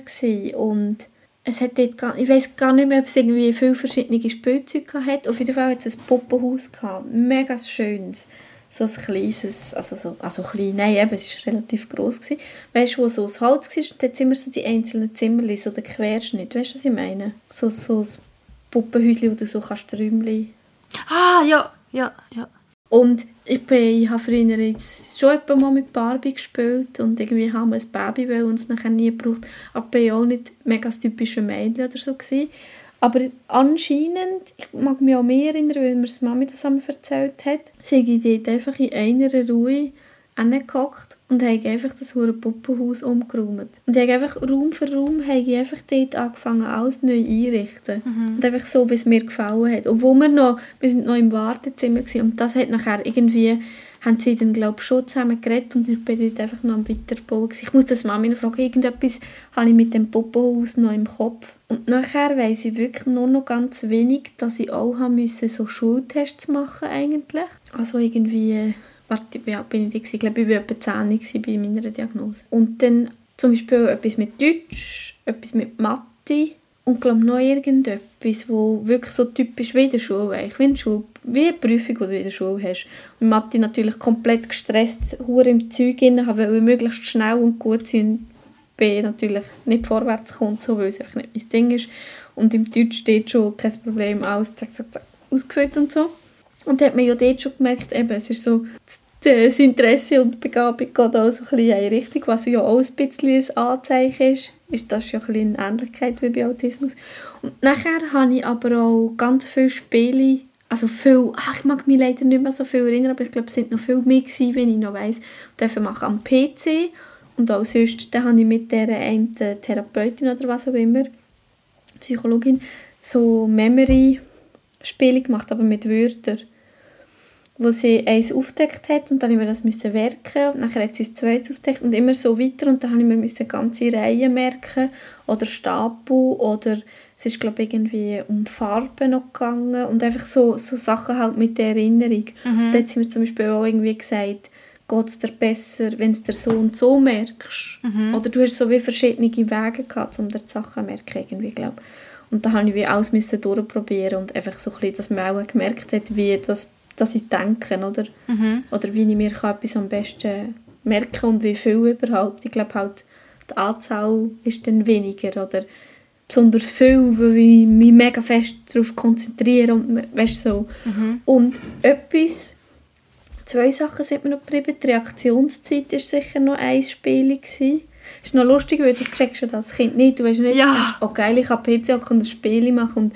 und es hat dort gar, ich weiß gar nicht mehr, ob es irgendwie viele verschiedene Spielzeuge hatte. Auf jeden Fall hat es ein Puppenhaus. Mega schönes. So ein kleines, also so, also klein, nein, eben, es war relativ gross. Weißt du, wo so aus Holz war und dort sind immer so die einzelnen Zimmer, so der Querschnitt, weißt du, was ich meine? So, so ein Puppenhäuschen, du so kannst Räumchen... Ah, ja, ja, ja. Und ich, bin, ich habe früher jetzt schon mal mit Barbie gespielt und irgendwie haben wir ein Baby weil uns nachher nie gebraucht. Aber ich war auch nicht mega das typische Mädchen oder so. Gewesen. Aber anscheinend, ich mag mich auch mehr erinnern, weil mir das Mami das einmal erzählt hat, sei ich dort einfach in einer Ruhe hingehockt und habe einfach das hure Puppenhaus umgeräumt. Und ich habe einfach Raum für Raum habe ich einfach dort angefangen, alles neu einrichten. Mhm. Und einfach so, wie es mir gefallen hat. Obwohl wir noch, wir sind noch im Wartezimmer gewesen, und das hat nachher irgendwie, haben sie dann glaube ich schon zusammen geredet und ich bin dort einfach noch am Weiterbauen. Ich muss das Mami noch fragen, irgendetwas habe ich mit dem Puppenhaus noch im Kopf. Und nachher weiss ich wirklich nur noch ganz wenig, dass ich auch haben müssen, so Schultests machen eigentlich. Also irgendwie warte, wie alt bin ich? Ich glaube, ich war etwa 10 bei meiner Diagnose. Und dann zum Beispiel etwas mit Deutsch, etwas mit Mathe und glaube noch irgendetwas, wo wirklich so typisch wie in der Schule eigentlich, wie, Schule, wie eine Prüfung, die du in der Schule hast. Und Mathe natürlich komplett gestresst, hure im Zeug rein, weil möglichst schnell und gut sein und B natürlich nicht vorwärts kommt, so, weil es einfach nicht mein Ding ist. Und im Deutsch steht schon kein Problem, alles zack, zack, zack, ausgefüllt und so. Und da hat man ja dort schon gemerkt, eben, es ist so, das Interesse und die Begabung geht auch so ein bisschen in Richtung, was ja auch ein bisschen ein Anzeichen ist. ist das ja ein bisschen eine Ähnlichkeit wie bei Autismus. Und nachher habe ich aber auch ganz viele Spiele, also viel, ach, ich mag mich leider nicht mehr so viel erinnern, aber ich glaube, es sind noch viel mehr gewesen, wenn ich noch weiss, dürfen machen am PC und auch sonst, da habe ich mit dieser einen Therapeutin oder was auch immer, Psychologin, so Memory-Spiele gemacht, aber mit Wörtern wo sie eins aufgedeckt hat und dann musste ich mir das werken und nachher hat sie das zweite aufgedeckt und immer so weiter und dann habe ich mir eine ganze Reihe merken oder Stapel oder es ist glaube ich irgendwie um Farben noch gegangen und einfach so, so Sachen halt mit der Erinnerung. Mhm. Da hat sie mir zum Beispiel auch irgendwie gesagt, geht es dir besser, wenn du dir so und so merkst. Mhm. Oder du hast so wie verschiedene Wege gehabt, um dir die Sachen zu merken, irgendwie, glaube Und da habe ich wie alles müssen durchprobieren und einfach so ein bisschen, dass man auch gemerkt hat, wie das dass ich denke, oder? Mhm. Oder wie ich mir etwas am besten merken und wie viel überhaupt. Ich glaube halt, die Anzahl ist dann weniger, oder? Besonders viel, weil ich mich mega fest darauf konzentriere und weißt, so. Mhm. Und etwas, zwei Sachen sind mir noch geblieben. Die Reaktionszeit war sicher noch ein Spiel. Gewesen. ist noch lustig, weil das checkst du als Kind nicht. Du weißt nicht, ja. oh geil, ich habe PC und ein Spiel machen und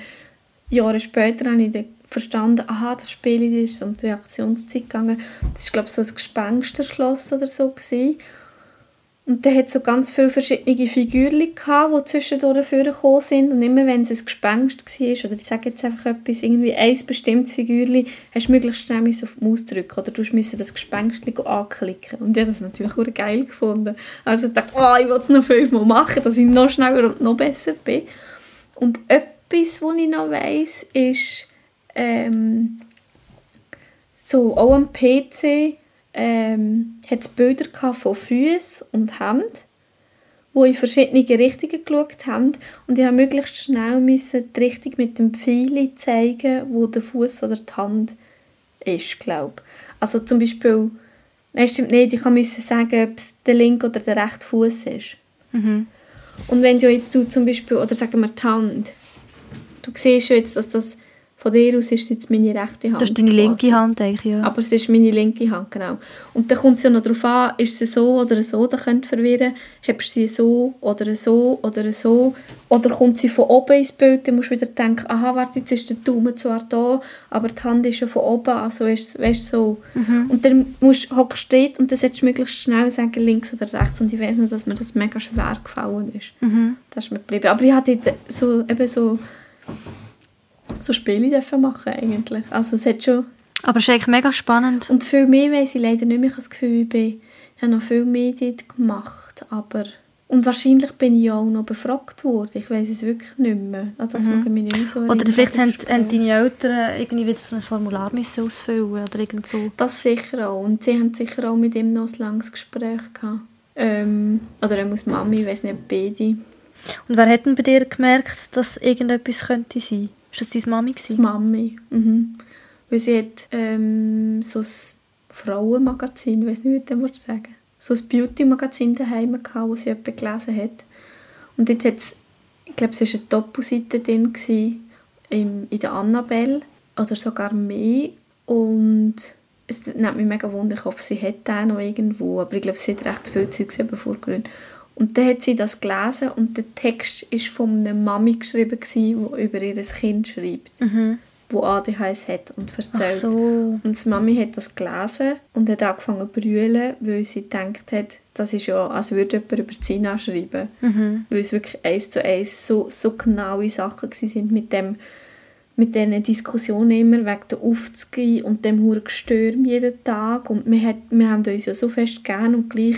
Jahre später habe ich dann verstanden, aha, das Spiel ist um die Reaktionszeit gegangen. Das war, glaube ich, so ein Gespensterschloss oder so. Gewesen. Und dann hat so ganz viele verschiedene Figürchen gehabt, die zwischendurch vorgekommen sind. Und immer wenn es ein Gespenst war, oder ich sage jetzt einfach etwas, irgendwie ein bestimmtes Figürchen, hast du möglichst schnell auf die Maus drücken oder du musst das Gespenst anklicken. Und ich habe das natürlich auch geil gefunden. Also ich dachte, oh, ich will es noch fünfmal machen, dass ich noch schneller und noch besser bin. Und etwas, was ich noch weiss, ist, ähm, so, auch am PC ähm, hat es Bilder von Füßen und Händen, wo in verschiedene Richtungen geschaut haben und ich musste möglichst schnell müssen die Richtung mit dem Pfeil zeigen, wo der Fuß oder die Hand ist, glaube Also zum Beispiel, nein, stimmt nicht, ich musste sagen, ob es der linke oder der rechte Fuß ist. Mhm. Und wenn du jetzt du zum Beispiel, oder sagen wir die Hand, du siehst jetzt, dass das von dir aus ist es jetzt meine rechte Hand. Das ist deine linke Hand eigentlich, ja. Aber es ist meine linke Hand, genau. Und dann kommt es ja noch darauf an, ist sie so oder so, da könnt verwirren. Hast du sie so oder so oder so. Oder kommt sie von oben ins Bild, dann musst du wieder denken, aha, warte, jetzt ist der Daumen zwar da, aber die Hand ist ja von oben, also ist es so. Mhm. Und dann musst, hockst du und dann solltest du möglichst schnell sagen, links oder rechts. Und ich weiß noch, dass mir das mega schwer gefallen ist. Mhm. Das ist mir geblieben. Aber ich hatte so, eben so so Spiele dürfen machen eigentlich. Also es hat schon... Aber es ist eigentlich mega spannend. Und viel mehr weiss ich leider nicht mehr. Ich habe das Gefühl, ich bin, Ich habe noch viel mehr dort gemacht, aber... Und wahrscheinlich bin ich auch noch befragt worden. Ich weiß es wirklich nicht mehr. Also das mhm. mich nicht so Oder vielleicht haben, haben deine Eltern irgendwie wieder so ein Formular müssen ausfüllen oder irgend so. Das sicher auch. Und sie haben sicher auch mit ihm noch ein langes Gespräch gehabt. Ähm, oder er muss Mami, ich weiß nicht, beide. Und wer hat denn bei dir gemerkt, dass irgendetwas könnte sein? Ist das deine Mami? Das Mami. Mhm. Weil sie hat ähm, so ein Frauenmagazin, ich weiß nicht, wie ich das sagen so ein Beauty-Magazin daheim gehabt, das sie jemand gelesen hat. Und dort hat es, ich glaube, es war eine Doppelseite drin, gewesen, in, in der Annabelle oder sogar mehr. Und es nimmt mich mega wunder, ich hoffe, sie hat den noch irgendwo, aber ich glaube, sie hat recht viel Zeug vorgegründet. Und dann hat sie das gelesen und der Text war von einer Mami geschrieben, die über ihr Kind schreibt. Mhm wo ADHS hat und erzählt. So. Und die Mami hat das gelesen und hat angefangen zu brüllen, weil sie gedacht hat, das ist ja, als würde jemand über Zina schreiben. Mhm. Weil es wirklich eins zu eins so, so genaue Sachen sind mit dem mit diesen Diskussionen immer wegen der Aufzüge und dem hohen Gestürm jeden Tag. Und wir, hat, wir haben uns ja so fest gern und gleich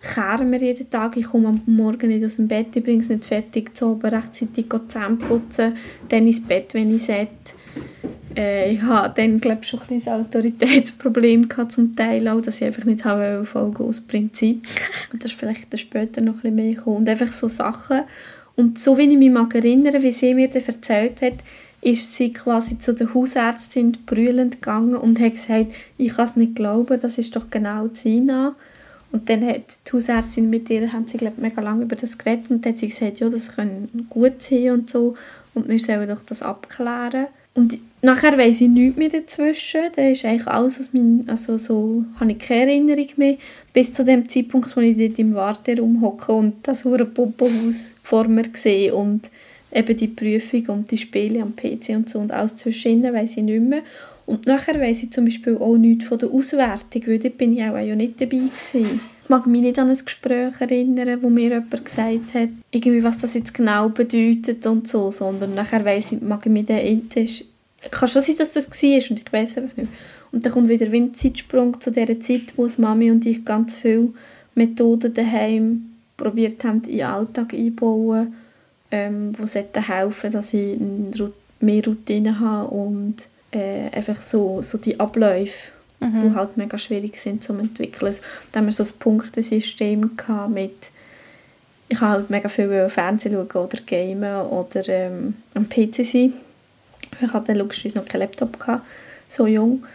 kehren wir jeden Tag. Ich komme am Morgen nicht aus dem Bett, ich bringe es nicht fertig, zu oben rechtzeitig Zähne putzen, dann ins Bett, wenn ich sollte äh, ich hatte dann glaube schon ein, Autoritätsproblem gehabt, zum Teil auch, dass ich einfach nicht habe folgen aus Prinzip. Und das ist vielleicht dann später noch ein bisschen mehr gekommen. Und einfach so Sachen. Und so wie ich mich mag erinnern, wie sie mir das erzählt hat, ist sie quasi zu der Hausärztin brüllend gegangen und hat gesagt, ich kann es nicht glauben, das ist doch genau Sina. Und dann hat die Hausärztin mit ihr, haben sie glaube mega lange über das geredet und dann hat sie gesagt, ja, das könnte gut sein und so und wir sollen doch das abklären. Und nachher weiss ich nichts mehr dazwischen. Da ist eigentlich alles, was mein, also so, habe ich keine Erinnerung mehr. Bis zu dem Zeitpunkt, wo ich dort im Warteraum hocke und das hure Puppenhaus vor mir sehe und eben die Prüfung und die Spiele am PC und so und alles zwischendrin weiss ich nicht mehr. Und nachher weiss ich zum Beispiel auch nichts von der Auswertung, weil dort bin ich auch nicht dabei gewesen. Ich mag mich nicht an ein Gespräch erinnern, wo mir jemand gesagt hat, irgendwie was das jetzt genau bedeutet und so, sondern nachher weiss ich, mag ich mich dann, es kann schon sein, dass das war und ich weiß einfach nicht. Und dann kommt wieder ein Zeitsprung zu der Zeit, wo Mami und ich ganz viele Methoden daheim probiert haben, in den Alltag einzubauen, ähm, die helfen dass ich mehr Routine habe und äh, einfach so, so die Abläufe mhm. die halt mega schwierig sind zu entwickeln. Dann haben wir so ein Punktesystem mit ich habe halt mega viel Fernsehen schauen oder gamen oder ähm, am PC sein. Ich hatte logischerweise noch keinen Laptop, gehabt, so jung.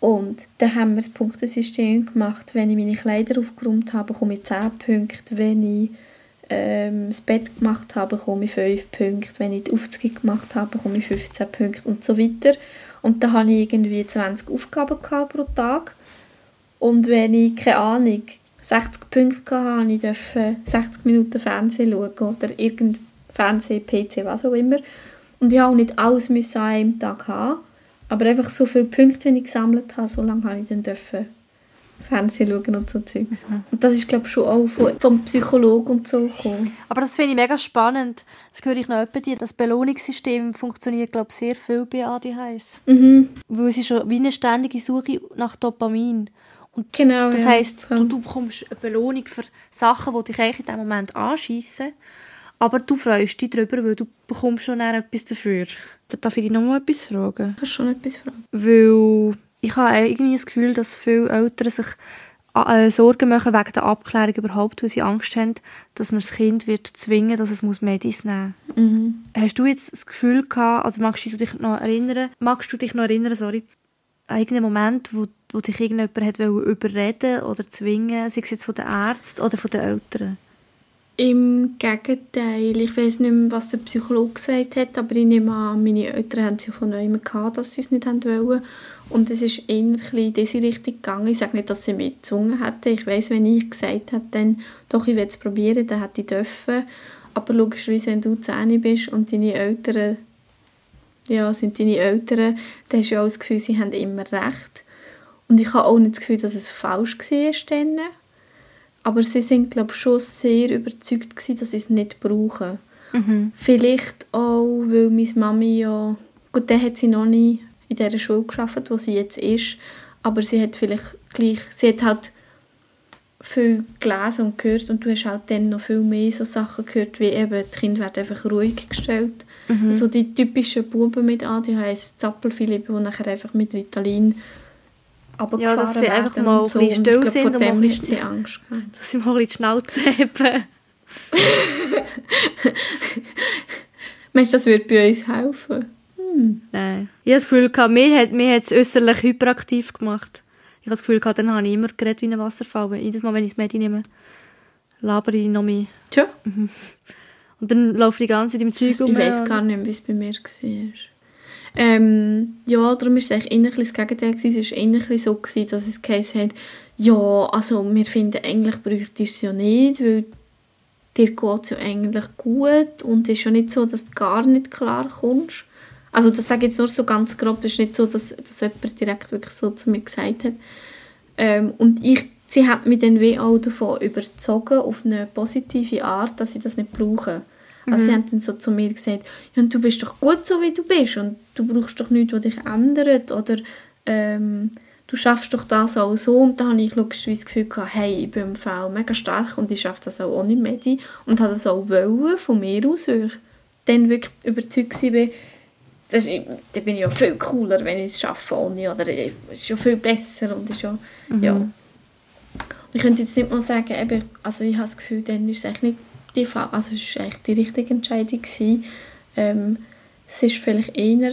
Und dann haben wir das Punktesystem gemacht. Wenn ich meine Kleider aufgeräumt habe, bekomme ich 10 Punkte. Wenn ich ähm, das Bett gemacht habe, bekomme ich 5 Punkte. Wenn ich die Aufzüge gemacht habe, bekomme ich 15 Punkte und so weiter. Und da hatte ich irgendwie 20 Aufgaben pro Tag. Und wenn ich, keine Ahnung, 60 Punkte hatte, ich durfte 60 Minuten Fernsehen schauen oder irgendein Fernsehen, PC, was auch immer. Und ich musste auch nicht alles an einem Tag haben. Aber einfach so viele Punkte, wie ich gesammelt habe, so lange habe ich dann Fernsehen schauen und so Zeugs. Mhm. Und das ist, glaube ich, schon auch vom, vom Psychologen und so gekommen. Aber das finde ich mega spannend. Das höre ich noch etwa dir. Das Belohnungssystem funktioniert, glaube ich, sehr viel bei ADHS. Mhm. Weil es ist schon wie eine ständige Suche nach Dopamin. Und genau, das ja. heisst, du, du bekommst eine Belohnung für Sachen, die dich eigentlich in diesem Moment anschiessen. Aber du freust dich darüber, weil du bekommst schon etwas dafür. Darf ich dich noch mal etwas fragen? Ich kann schon etwas fragen. Weil ich habe irgendwie das Gefühl, dass viele Eltern sich äh, Sorgen machen wegen der Abklärung überhaupt, weil sie Angst haben, dass man das Kind wird zwingen, dass es muss Medis nehmen muss. Mhm. Hast du jetzt das Gefühl gehabt, oder magst du dich noch erinnern, magst du dich noch erinnern, sorry, an irgendeinen Moment, wo, wo dich irgendjemand hat überreden oder zwingen, sei es jetzt von den Ärzten oder von den Eltern? Im Gegenteil, ich weiß nicht mehr, was der Psychologe gesagt hat, aber ich nehme an, meine Eltern haben es ja von neuem gehabt, dass sie es nicht wollen. Und es ist eher in diese Richtung gegangen. Ich sage nicht, dass sie mich gezwungen hätten. Ich weiß, wenn ich gesagt hätte, dann, doch, ich will es probieren, dann hätte ich dürfen. Aber logischerweise, wenn du 10 bist und deine Eltern, ja, sind deine Eltern, dann hast du auch das Gefühl, sie haben immer recht. Und ich habe auch nicht das Gefühl, dass es falsch war dann. Aber sie sind, glaube ich, schon sehr überzeugt gewesen, dass sie es nicht brauchen. Mhm. Vielleicht auch, weil meine Mami ja... Gut, dann hat sie noch nie in der Schule geschafft, wo sie jetzt ist. Aber sie hat vielleicht gleich... Sie hat halt viel gelesen und gehört und du hast halt dann noch viel mehr so Sachen gehört, wie eben, die Kinder werden einfach ruhig gestellt. Mhm. So die typischen Buben mit ADHS, Zappelphilipp, die nachher einfach mit Ritalin Ja, dass sie einfach mal und ein still Und sind und Vor mal dem ein bisschen- sie Angst gehabt. Dass sie mal ein bisschen die Schnauze haben. Meinst du, das würde bei uns helfen? Hm. Nein. Ich habe das Gefühl, gehabt, mir hat mir hat es äußerlich hyperaktiv gemacht. Ich habe das Gefühl, gehabt, dann habe ich immer geredet wie ein Wasserfall. Jedes Mal, wenn ich das Medi nehme, labere ich noch mehr. Tja, Und dann laufe ich die ganze Zeit im Zeug ich rum. weiß gar nicht mehr, wie es bei mir war. Ähm, ja, darum war es eigentlich eher das Gegenteil. gewesen. Es war eher so, gewesen, dass es geheißen hat, ja, also wir finden, eigentlich bräuchte ich es ja nicht, weil dir geht es ja eigentlich gut und es ist ja nicht so, dass du gar nicht klar kommst. Also das sage ich jetzt nur so ganz grob, es ist nicht so, dass, dass jemand direkt wirklich so zu mir gesagt hat. Ähm, und ich, sie hat mich dann wie auch davon überzogen, auf eine positive Art, dass ich das nicht brauche. Also sie haben dann so zu mir gesagt, ja, und du bist doch gut so, wie du bist und du brauchst doch nichts, was dich ändert oder ähm, du schaffst doch das auch so. Und dann habe ich logischerweise das Gefühl gehabt, hey, ich bin im Fall mega stark und ich schaffe das auch ohne Medi und habe das auch wollen, von mir aus, weil ich dann wirklich überzeugt war, das ist, dann bin ich ja viel cooler, wenn ich es schaffe ohne, oder es ist ja viel besser und ist ja, ja. Ich könnte jetzt nicht mal sagen, eben, also ich habe das Gefühl, dann ist es eigentlich nicht die also es ist eigentlich die richtige Entscheidung gewesen. Ähm, es ist vielleicht eher,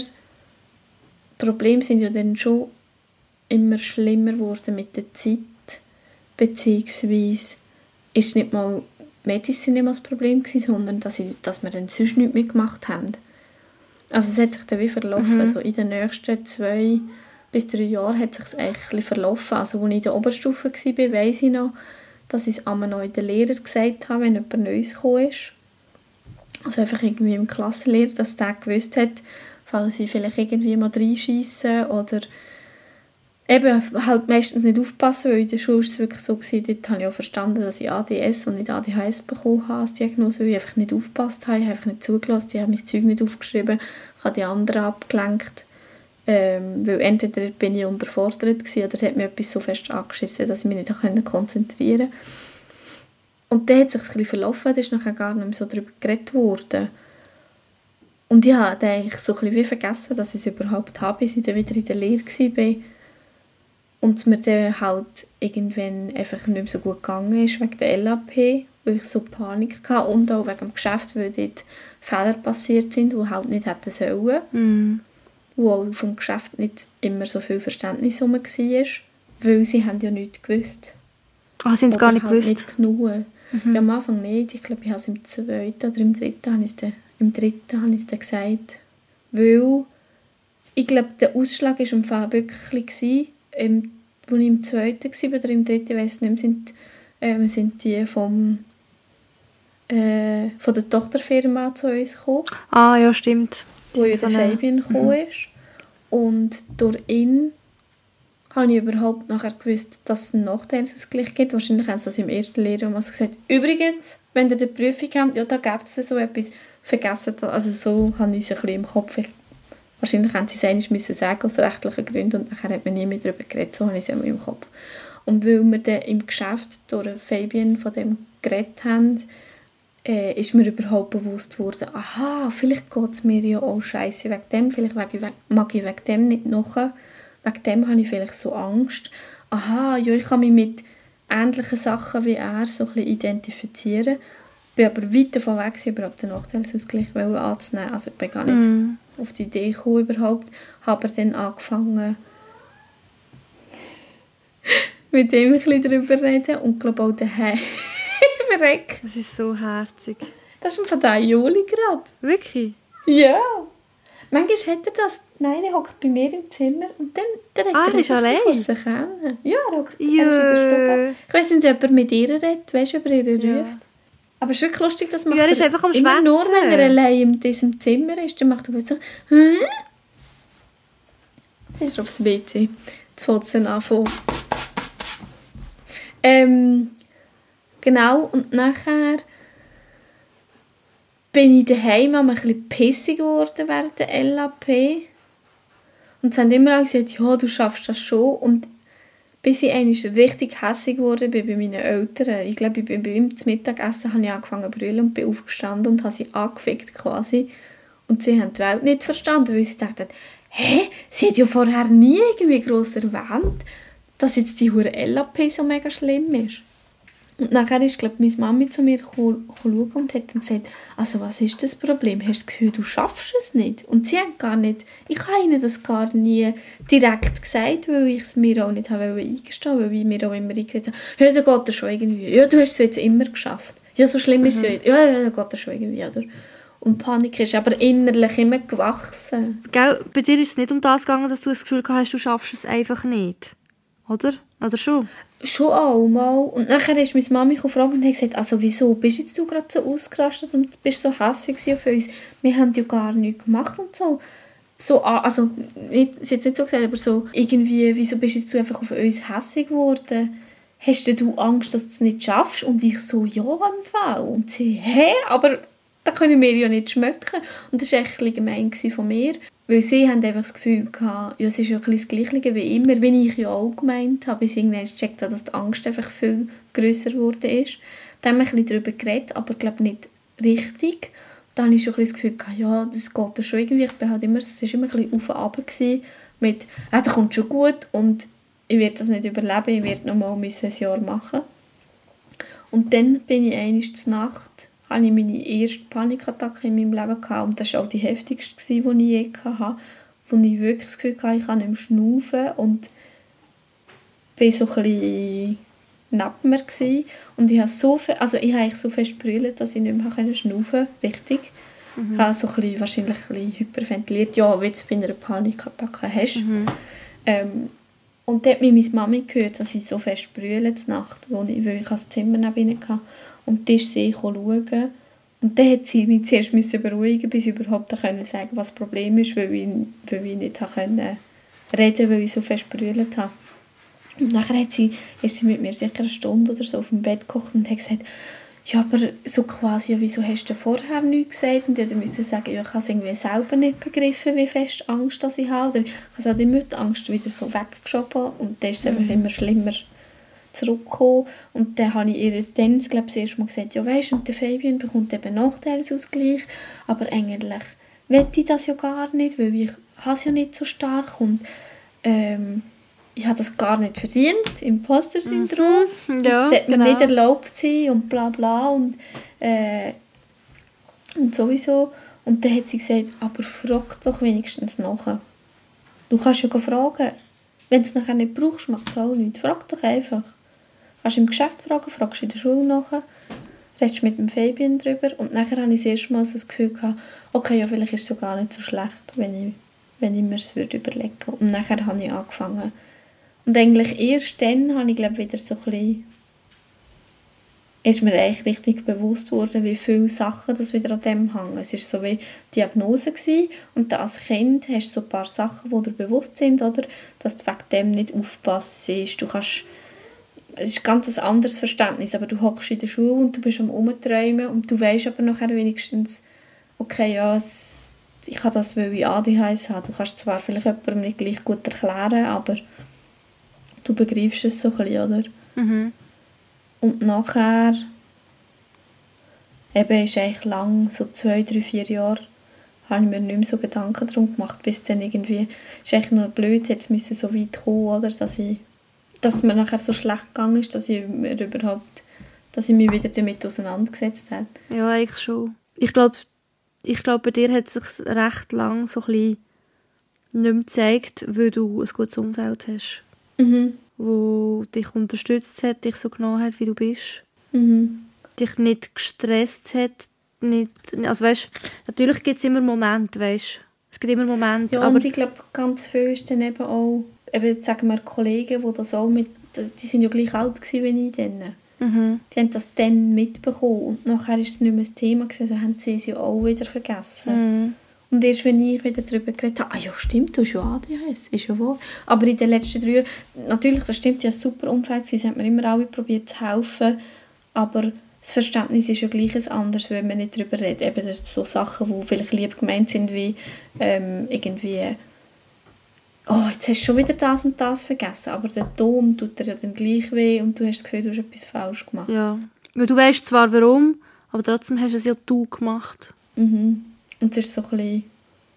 Probleme sind ja dann schon immer schlimmer geworden mit der Zeit, beziehungsweise ist nicht mal Medizin nicht mal das Problem gewesen, sondern dass, ich, dass wir dann sonst nichts mehr gemacht haben. Also es hat sich dann wie verlaufen. Also in den nächsten zwei bis drei Jahren hat sich eigentlich verlaufen. Also als ich in der Oberstufe war, weiss ich noch, dass ich es einmal noch in den Lehrer gesagt habe, wenn jemand Neues gekommen ist. Also einfach irgendwie im Klassenlehrer, dass der gewusst hat, falls sie vielleicht irgendwie mal reinschiessen oder eben halt meistens nicht aufpassen, weil in der Schule war es wirklich so, gewesen, dort habe ich auch verstanden, dass ich ADS und nicht ADHS bekommen habe als Diagnose, weil ich einfach nicht aufgepasst habe, ich habe einfach nicht zugelassen, ich habe mein Zeug nicht aufgeschrieben, ich habe die anderen abgelenkt, ähm, weil entweder bin ich unterfordert gewesen, oder es hat mir etwas so fest angeschissen, dass ich mich nicht konzentrieren konnte. Und dann hat sich ein bisschen verlaufen, da ist nachher gar nicht mehr so darüber geredet worden. Und ich habe eigentlich so ein bisschen wie vergessen, dass ich es überhaupt habe, bis ich dann wieder in der Lehre war. Und es mir dann halt irgendwann einfach nicht mehr so gut gegangen ist wegen der LAP, weil ich so Panik hatte und auch wegen dem Geschäft, weil dort Fehler passiert sind, die halt nicht hätten sollen. Mhm. Wo auch vom Geschäft nicht immer so viel Verständnis herum war, weil sie haben ja nichts gewusst. Ah, sie haben es gar nicht halt gewusst. Nicht genug. Ja, am Anfang nicht. Ich glaube, ich habe es im zweiten oder im dritten, habe ich es im dritten habe ich es gesagt. Weil ich glaube, der Ausschlag war im Fall wirklich, ähm, als ich im zweiten war oder im dritten, ich weiss nicht mehr, sind, ähm, sind die vom, äh, von der Tochterfirma zu uns gekommen Ah, ja, stimmt. wo ja So der Fabian gekommen ist. Und durch ihn habe ich überhaupt nachher gewusst, dass es einen Nachteilsausgleich gibt. Wahrscheinlich haben sie das im ersten Lehrjahr mal gesagt. Übrigens, wenn ihr die Prüfung habt, ja, da gibt es so etwas. Vergessen das. Also so habe ich es ein bisschen im Kopf. Ich, wahrscheinlich haben sie es einmal müssen sagen aus rechtlichen Gründen und nachher hat man nie mehr darüber geredet. So habe ich es immer im Kopf. Und weil wir dann im Geschäft durch Fabian von dem geredet haben, äh, ist mir überhaupt bewusst worden, aha, vielleicht geht es mir ja auch scheiße wegen dem, vielleicht wegen, wegen, mag ich wegen dem nicht nachher, wegen dem habe ich vielleicht so Angst. Aha, ja, ich kann mich mit ähnlichen Sachen wie er so ein bisschen identifizieren. bin aber weit davon weg, überhaupt den wollen anzunehmen. Also ich bin gar nicht Mhm. Auf die Idee gekommen überhaupt, habe aber dann angefangen mit ihm ein bisschen darüber reden und glaube auch daheim. Das ist so herzig. Das ist von der Juli gerade. Wirklich? Ja. Manchmal hat er das, nein, er hockt bei mir im Zimmer und dann, dann Ah, er ist einfach allein? vor sich hin. Ja, er hockt ist in der Stube. Ich weiß nicht, ob er mit ihr redet, weißt du, ob er ihr Ja. ruft. Aber es ist wirklich lustig, dass macht Ja, er ist einfach am immer nur, Schwätzen. wenn er allein in diesem Zimmer ist, dann macht er plötzlich so, Hä? Das ist aufs WC. Jetzt fängt es dann an von. Ähm, genau, und nachher bin ich daheim ein bisschen pissig geworden während der LAP. Und sie haben immer gesagt, ja, du schaffst das schon. Und bis ich einmal richtig hässlich wurde bei meinen Eltern. Ich glaube, ich bin bei ihm zum Mittagessen habe ich angefangen zu brüllen und bin aufgestanden und habe sie angefickt quasi. Und sie haben die Welt nicht verstanden, weil sie dachten, hä, sie hat ja vorher nie irgendwie gross erwähnt, dass jetzt die hure LAP so mega schlimm ist. Und nachher ist, glaube meine Mami zu mir schauen und hat dann gesagt, also was ist das Problem? Hast du das Gefühl, du schaffst es nicht? Und sie haben gar nicht, ich habe ihnen das gar nie direkt gesagt, weil ich es mir auch nicht habe eingestehen weil ich mir auch immer eingeredet habe, ja, da geht das schon irgendwie. Ja, du hast es jetzt immer geschafft. Ja, so schlimm ist es mhm. ja. Ja, ja, da geht das schon irgendwie, oder? Und Panik ist aber innerlich immer gewachsen. Gell, bei dir ist es nicht um das gegangen, dass du das Gefühl hast, du schaffst es einfach nicht. Oder? Oder schon? Schon auch mal. Und nachher ist meine Mami gefragt und hat gesagt, also wieso bist jetzt du gerade so ausgerastet und bist so hässlich auf uns? Wir haben ja gar nichts gemacht und so. So, also, nicht, hat es nicht so gesagt, aber so irgendwie, wieso bist jetzt du einfach auf uns hässlich geworden? Hast du Angst, dass du es nicht schaffst? Und ich so, ja, im Fall. Und sie, hä, aber da können wir ja nicht schmecken. Und das war echt ein gemein von mir. Weil sie haben einfach das Gefühl gehabt, ja, es ist ja das Gleiche wie immer, wie ich ja auch gemeint habe, bis irgendwann gecheckt dass die Angst einfach viel grösser geworden ist. Da haben wir ein bisschen darüber geredet, aber ich glaube nicht richtig. Da habe ich schon ein das Gefühl gehabt, ja, das geht schon irgendwie. Ich bin halt immer, es war immer ein bisschen auf und ab mit, ja, das kommt schon gut und ich werde das nicht überleben, ich werde noch mal ein Jahr machen. Und dann bin ich einmal Nacht hatte ich meine erste Panikattacke in meinem Leben gehabt. und das war auch die heftigste, die ich je hatte, wo ich wirklich das Gefühl hatte, ich kann nicht mehr schnaufen und war so ein bisschen neben mir gewesen. und ich habe so viel, also ich habe so fest brüllt, dass ich nicht mehr schnaufen richtig. Mhm. Ich habe so ein bisschen, wahrscheinlich ein bisschen hyperventiliert, ja, wie du bei einer Panikattacke hast. Mhm. Ähm, und dann hat mich meine Mami gehört, dass ich so fest brülle Nacht, wo ich, weil ich das Zimmer neben ihnen hatte. Und dann ist sie schauen. Und dann hat sie mich zuerst beruhigen bis ich überhaupt sagen konnte, was das Problem ist, weil ich, weil ich nicht konnte reden weil ich so fest brüllt habe. Und nachher hat sie, ist sie mit mir sicher eine Stunde oder so auf dem Bett gekocht und hat gesagt, ja, aber so quasi, ja, wieso hast du vorher nichts gesagt? Und ich musste sagen, ja, ich habe es irgendwie selber nicht begriffen, wie fest Angst dass ich habe. Oder ich habe es immer die Angst wieder so weggeschoben und dann ist es mhm. einfach immer schlimmer zurückgekommen. Und dann habe ich ihr dann, glaube ich, das erste Mal gesagt, ja weißt und der Fabian bekommt eben Nachteilsausgleich, aber eigentlich will ich das ja gar nicht, weil ich es ja nicht so stark und ähm, ich habe das gar nicht verdient, Imposter-Syndrom. Mhm. Ja, das sollte mir genau. nicht erlaubt sein und bla bla und, äh, und sowieso. Und dann hat sie gesagt, aber frag doch wenigstens nachher. Du kannst ja fragen. Wenn du es nachher nicht brauchst, macht es auch nichts. Frag doch einfach. Kannst du im Geschäft fragen, fragst in der Schule nachher, redest mit dem Fabian drüber und nachher habe ich das erste Mal so das Gefühl gehabt, okay, ja, vielleicht ist es so gar nicht so schlecht, wenn ich, wenn ich mir es überlegen würde. Und nachher habe ich angefangen. Und eigentlich erst dann habe ich, glaube wieder so ein bisschen ist mir eigentlich richtig bewusst worden, wie viele Sachen das wieder an dem hängen. Es war so wie Diagnose gewesen, und als Kind hast du so ein paar Sachen, die dir bewusst sind, oder? dass du wegen dem nicht aufpasst. Du kannst es ist ganz ein anderes Verständnis, aber du hockst in der Schule und du bist am Umträumen und du weißt aber nachher wenigstens, okay, ja, es, ich habe das, weil ich ADHS habe. Du kannst zwar vielleicht jemandem nicht gleich gut erklären, aber du begreifst es so ein bisschen, oder? Mhm. Und nachher eben ist eigentlich lang, so zwei, drei, vier Jahre, habe ich mir nicht mehr so Gedanken darum gemacht, bis dann irgendwie, es ist eigentlich noch blöd, jetzt müssen so weit kommen, oder, dass ich dass mir nachher so schlecht gegangen ist, dass ich mir überhaupt, dass ich mich wieder damit auseinandergesetzt habe. Ja, eigentlich schon. Ich glaube, ich glaub, bei dir hat es sich recht lang so ein bisschen nicht mehr gezeigt, weil du ein gutes Umfeld hast. Mhm. Wo dich unterstützt hat, dich so genommen hat, wie du bist. Mhm. Dich nicht gestresst hat. Nicht, also weißt, natürlich gibt es immer Momente, weißt Es gibt immer Momente. Ja, aber und ich glaube, ganz viel ist dann eben auch eben, sagen wir, Kollegen, die das auch mit, die sind ja gleich alt gewesen wie ich dann. Mhm. Die haben das dann mitbekommen und nachher ist es nicht mehr das Thema gewesen, also haben sie es ja auch wieder vergessen. Mhm. Und erst wenn ich wieder darüber geredet habe, ah ja stimmt, du hast ja ADHS, ist ja wahr. Aber in den letzten drei Jahren, natürlich, das stimmt, ja super Umfeld, sie haben mir immer alle probiert zu helfen, aber das Verständnis ist ja gleich ein anderes, wenn man nicht darüber redet. Eben, das sind so Sachen, die vielleicht lieb gemeint sind, wie ähm, irgendwie oh, jetzt hast du schon wieder das und das vergessen, aber der Ton tut dir ja dann gleich weh und du hast das Gefühl, du hast etwas falsch gemacht. Ja. Weil du weißt zwar warum, aber trotzdem hast du es ja du gemacht. Mhm. Und es ist so ein bisschen,